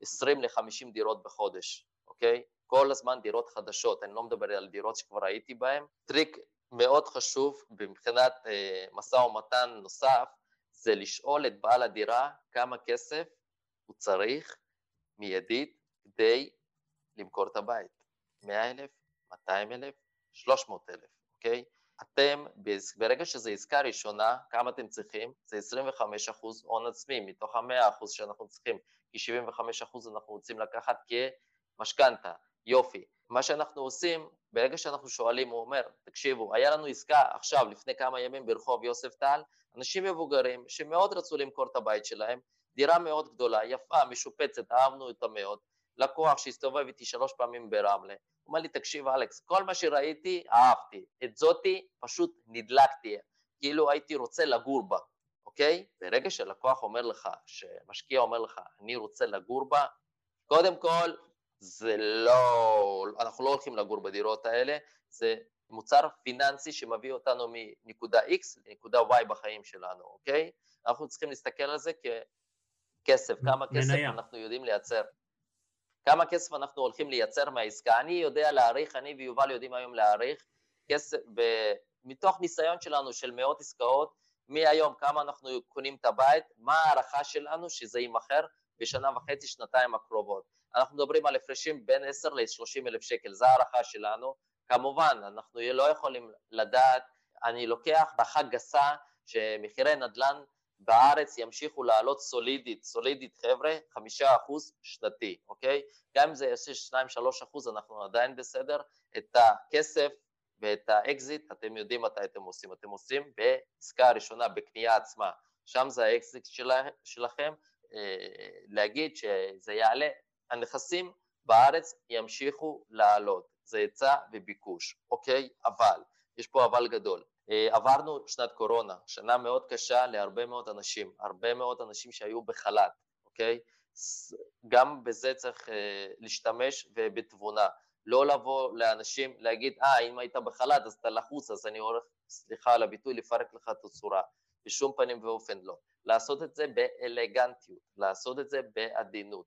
20 ל-50 דירות בחודש, אוקיי? כל הזמן דירות חדשות, אני לא מדבר על דירות שכבר הייתי בהן. טריק מאוד חשוב מבחינת אה, משא ומתן נוסף, זה לשאול את בעל הדירה כמה כסף הוא צריך מיידית כדי למכור את הבית. 100,000, 200,000, 300,000, אוקיי? אתם, ברגע שזו עסקה ראשונה, כמה אתם צריכים? זה 25 אחוז הון עצמי, מתוך ה-100 אחוז שאנחנו צריכים, כי 75 אחוז אנחנו רוצים לקחת כמשכנתה. יופי. מה שאנחנו עושים, ברגע שאנחנו שואלים, הוא אומר, תקשיבו, היה לנו עסקה עכשיו, לפני כמה ימים ברחוב יוסף טל, אנשים מבוגרים שמאוד רצו למכור את הבית שלהם, דירה מאוד גדולה, יפה, משופצת, אהבנו אותה מאוד, לקוח שהסתובב איתי שלוש פעמים ברמלה, הוא אומר לי, תקשיב אלכס, כל מה שראיתי, אהבתי, את זאתי פשוט נדלקתי, כאילו הייתי רוצה לגור בה, אוקיי? ברגע שלקוח אומר לך, שמשקיע אומר לך, אני רוצה לגור בה, קודם כל, זה לא, אנחנו לא הולכים לגור בדירות האלה, זה מוצר פיננסי שמביא אותנו מנקודה X לנקודה Y בחיים שלנו, אוקיי? אנחנו צריכים להסתכל על זה ככסף, כמה כסף. אנחנו יודעים לייצר. כמה כסף אנחנו הולכים לייצר מהעסקה. אני יודע להעריך, אני ויובל יודעים היום להעריך כסף, מתוך ניסיון שלנו של מאות עסקאות, מהיום כמה אנחנו קונים את הבית, מה ההערכה שלנו שזה יימכר בשנה וחצי, שנתיים הקרובות. אנחנו מדברים על הפרשים בין 10 ל-30 אלף שקל, זו הערכה שלנו. כמובן, אנחנו לא יכולים לדעת, אני לוקח הערכה גסה שמחירי נדל"ן בארץ ימשיכו לעלות סולידית, סולידית חבר'ה, חמישה אחוז שנתי, אוקיי? גם אם זה יעשה שניים שלוש אחוז אנחנו עדיין בסדר, את הכסף ואת האקזיט אתם יודעים מתי אתם עושים, אתם עושים בעסקה הראשונה, בקנייה עצמה, שם זה האקזיט שלה, שלכם, אה, להגיד שזה יעלה, הנכסים בארץ ימשיכו לעלות, זה היצע וביקוש, אוקיי? אבל, יש פה אבל גדול, עברנו שנת קורונה, שנה מאוד קשה להרבה מאוד אנשים, הרבה מאוד אנשים שהיו בחל"ת, אוקיי? גם בזה צריך אה, להשתמש ובתבונה, לא לבוא לאנשים להגיד, אה, אם היית בחל"ת אז אתה לחוץ, אז אני הולך, סליחה על הביטוי, לפרק לך את הצורה, בשום פנים ואופן לא. לעשות את זה באלגנטיות, לעשות את זה בעדינות.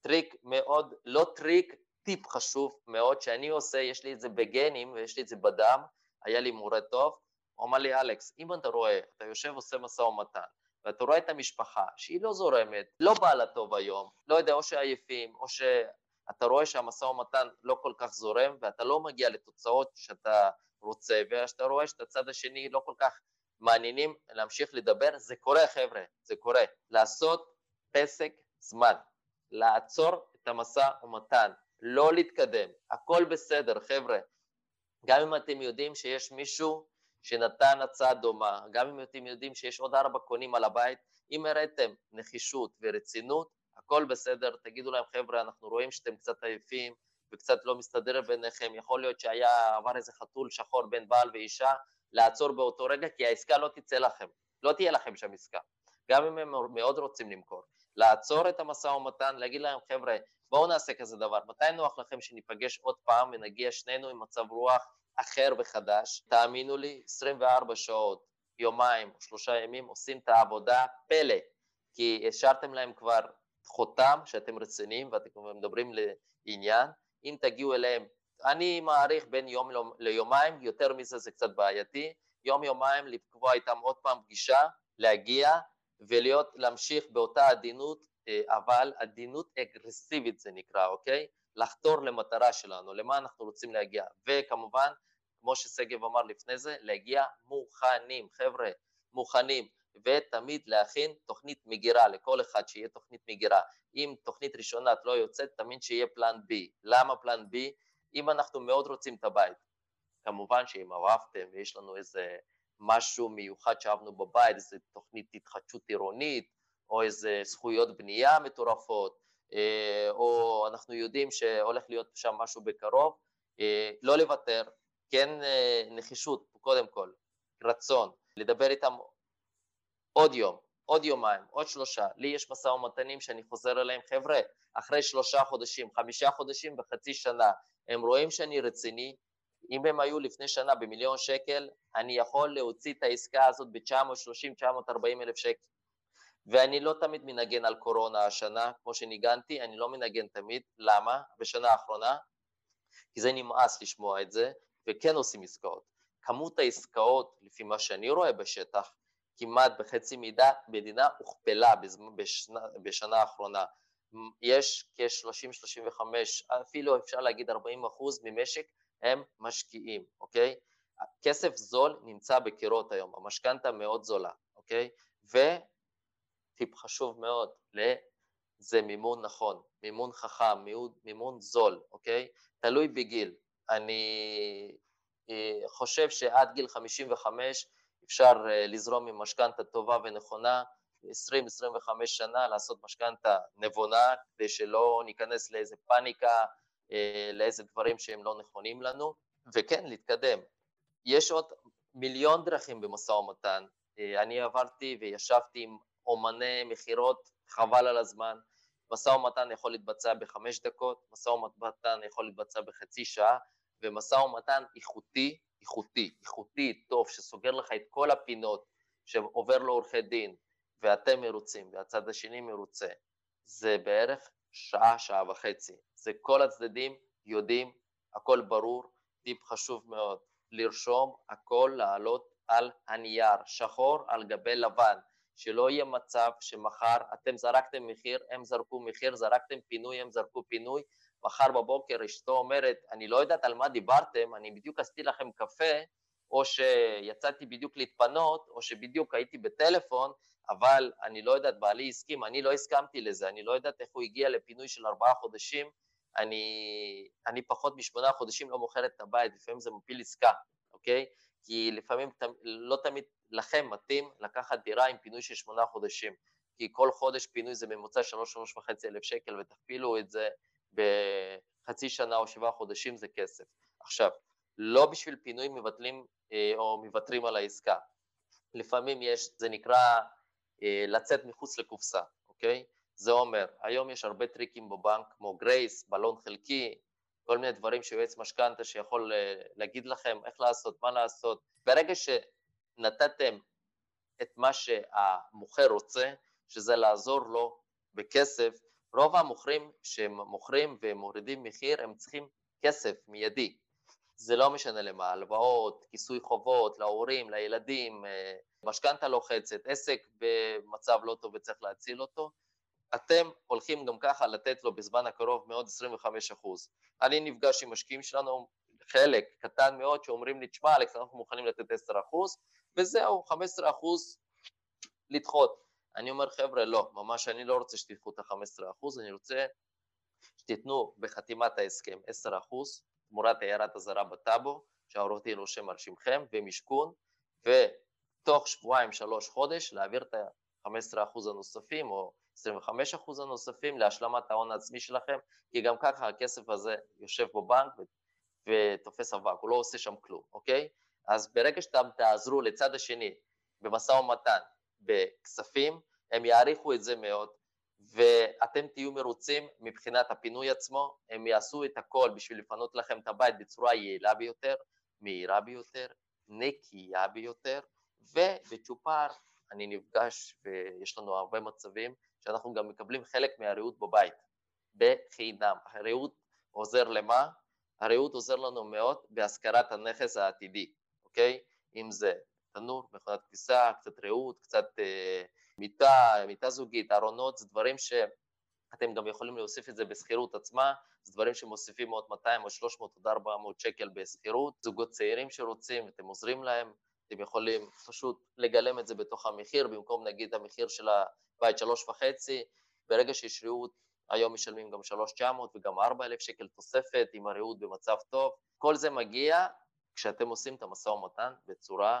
טריק מאוד, לא טריק, טיפ חשוב מאוד שאני עושה, יש לי את זה בגנים ויש לי את זה בדם, היה לי מורה טוב, הוא אמר לי, אלכס, אם אתה רואה, אתה יושב ועושה משא ומתן, ואתה רואה את המשפחה שהיא לא זורמת, לא באה לה טוב היום, לא יודע, או שעייפים, או שאתה רואה שהמשא ומתן לא כל כך זורם, ואתה לא מגיע לתוצאות שאתה רוצה, ושאתה רואה שאת הצד השני לא כל כך מעניינים להמשיך לדבר, זה קורה חבר'ה, זה קורה. לעשות פסק זמן, לעצור את המשא ומתן, לא להתקדם, הכל בסדר חבר'ה. גם אם אתם יודעים שיש מישהו שנתן הצעה דומה, גם אם אתם יודעים שיש עוד ארבע קונים על הבית, אם הראיתם נחישות ורצינות, הכל בסדר, תגידו להם חבר'ה, אנחנו רואים שאתם קצת עייפים וקצת לא מסתדר ביניכם, יכול להיות שהיה, עבר איזה חתול שחור בין בעל ואישה, לעצור באותו רגע, כי העסקה לא תצא לכם, לא תהיה לכם שם עסקה, גם אם הם מאוד רוצים למכור. לעצור את המשא ומתן, להגיד להם חבר'ה, בואו נעשה כזה דבר, מתי נוח לכם שניפגש עוד פעם ונגיע שנינו עם מצב רוח אחר וחדש, תאמינו לי, 24 שעות, יומיים שלושה ימים עושים את העבודה פלא, כי השארתם להם כבר חותם שאתם רציניים ואתם מדברים לעניין, אם תגיעו אליהם, אני מעריך בין יום ליומיים, יותר מזה זה קצת בעייתי, יום-יומיים לקבוע איתם עוד פעם פגישה, להגיע ולהיות, להמשיך באותה עדינות, אה, אבל עדינות אגרסיבית זה נקרא, אוקיי? לחתור למטרה שלנו, למה אנחנו רוצים להגיע, וכמובן, כמו ששגב אמר לפני זה, להגיע מוכנים, חבר'ה, מוכנים, ותמיד להכין תוכנית מגירה, לכל אחד שיהיה תוכנית מגירה. אם תוכנית ראשונה את לא יוצאת, תמיד שיהיה פלן B. למה פלן B? אם אנחנו מאוד רוצים את הבית. כמובן שאם אהבתם ויש לנו איזה משהו מיוחד שאהבנו בבית, איזה תוכנית התחדשות עירונית, או איזה זכויות בנייה מטורפות, או אנחנו יודעים שהולך להיות שם משהו בקרוב, לא לוותר, כן נחישות קודם כל, רצון, לדבר איתם עוד יום, עוד יומיים, עוד שלושה, לי יש משא ומתנים שאני חוזר אליהם, חבר'ה, אחרי שלושה חודשים, חמישה חודשים וחצי שנה, הם רואים שאני רציני, אם הם היו לפני שנה במיליון שקל, אני יכול להוציא את העסקה הזאת ב-930-940 אלף שקל. ואני לא תמיד מנגן על קורונה השנה, כמו שניגנתי, אני לא מנגן תמיד, למה? בשנה האחרונה, כי זה נמאס לשמוע את זה, וכן עושים עסקאות. כמות העסקאות, לפי מה שאני רואה בשטח, כמעט בחצי מידה, מדינה הוכפלה בשנה, בשנה האחרונה. יש כ-30-35, אפילו אפשר להגיד 40 אחוז ממשק הם משקיעים, אוקיי? כסף זול נמצא בקירות היום, המשכנתה מאוד זולה, אוקיי? וטיפ חשוב מאוד, זה מימון נכון, מימון חכם, מימון, מימון זול, אוקיי? תלוי בגיל. אני אה, חושב שעד גיל 55 אפשר אה, לזרום עם משכנתה טובה ונכונה, 20-25 שנה לעשות משכנתה נבונה, כדי שלא ניכנס לאיזה פאניקה, אה, לאיזה דברים שהם לא נכונים לנו, וכן, להתקדם. יש עוד מיליון דרכים במשא ומתן. אני עברתי וישבתי עם אומני מכירות, חבל על הזמן. משא ומתן יכול להתבצע בחמש דקות, משא ומתן יכול להתבצע בחצי שעה, ומשא ומתן איכותי, איכותי, איכותי, טוב, שסוגר לך את כל הפינות, שעובר לעורכי דין, ואתם מרוצים, והצד השני מרוצה, זה בערך שעה, שעה וחצי. זה כל הצדדים יודעים, הכל ברור, טיפ חשוב מאוד, לרשום הכל, לעלות על הנייר, שחור על גבי לבן, שלא יהיה מצב שמחר אתם זרקתם מחיר, הם זרקו מחיר, זרקתם פינוי, הם זרקו פינוי, מחר בבוקר אשתו אומרת, אני לא יודעת על מה דיברתם, אני בדיוק עשיתי לכם קפה, או שיצאתי בדיוק להתפנות, או שבדיוק הייתי בטלפון, אבל אני לא יודעת, בעלי הסכים, אני לא הסכמתי לזה, אני לא יודעת איך הוא הגיע לפינוי של ארבעה חודשים, אני, אני פחות משמונה חודשים לא מוכרת את הבית, לפעמים זה מפיל עסקה, אוקיי? כי לפעמים לא תמיד לכם מתאים לקחת דירה עם פינוי של שמונה חודשים, כי כל חודש פינוי זה ממוצע שלוש, שלוש וחצי אלף שקל, ותכפילו את זה בחצי שנה או שבעה חודשים זה כסף. עכשיו, לא בשביל פינוי מבטלים אה, או מוותרים על העסקה. לפעמים יש, זה נקרא אה, לצאת מחוץ לקופסה, אוקיי? זה אומר, היום יש הרבה טריקים בבנק, כמו גרייס, בלון חלקי, כל מיני דברים שיועץ משכנתה שיכול אה, להגיד לכם איך לעשות, מה לעשות. ברגע שנתתם את מה שהמוכר רוצה, שזה לעזור לו בכסף, רוב המוכרים שמוכרים ומורידים מחיר הם צריכים כסף מיידי. זה לא משנה למה, הלוואות, כיסוי חובות להורים, לילדים, אה, משכנתה לוחצת, עסק במצב לא טוב וצריך להציל אותו, אתם הולכים גם ככה לתת לו בזמן הקרוב מאוד 25 אחוז. אני נפגש עם משקיעים שלנו, חלק קטן מאוד, שאומרים לי, תשמע אלכס, אנחנו מוכנים לתת 10 אחוז, וזהו, 15 אחוז לדחות. אני אומר, חבר'ה, לא, ממש אני לא רוצה שתדחו את ה-15%, אני רוצה שתיתנו בחתימת ההסכם 10% תמורת הערת אזהרה בטאבו, שהעורך דין רושם על שמכם, ומשכון, ותוך שבועיים, שלוש חודש, להעביר את ה-15% הנוספים, או 25% הנוספים להשלמת ההון העצמי שלכם, כי גם ככה הכסף הזה יושב בבנק ותופס אבק, הוא לא עושה שם כלום, אוקיי? אז ברגע שאתם תעזרו לצד השני במשא ומתן, בכספים, הם יעריכו את זה מאוד, ואתם תהיו מרוצים מבחינת הפינוי עצמו, הם יעשו את הכל בשביל לפנות לכם את הבית בצורה יעילה ביותר, מהירה ביותר, נקייה ביותר, ובצ'ופר אני נפגש ויש לנו הרבה מצבים שאנחנו גם מקבלים חלק מהריהוט בבית, בחינם. הריהוט עוזר למה? הריהוט עוזר לנו מאוד בהשכרת הנכס העתידי, אוקיי? אם זה. תנור, מכונת כביסה, קצת רעות, קצת אה, מיטה, מיטה זוגית, ארונות, זה דברים שאתם גם יכולים להוסיף את זה בשכירות עצמה, זה דברים שמוסיפים עוד 200 או 300 עד 400 שקל בשכירות, זוגות צעירים שרוצים, אתם עוזרים להם, אתם יכולים פשוט לגלם את זה בתוך המחיר, במקום נגיד המחיר של הבית שלוש וחצי, ברגע שיש ריהוט, היום משלמים גם 3,900 וגם 4,000 שקל תוספת עם הריהוט במצב טוב, כל זה מגיע כשאתם עושים את המשא ומתן בצורה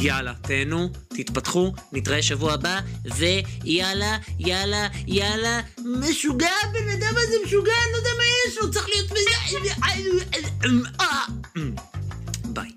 יאללה, תהנו, תתפתחו, נתראה שבוע הבא, ויאללה, יאללה, יאללה, משוגע, הבן אדם הזה משוגע, אני לא יודע מה יש לו, צריך להיות... ביי.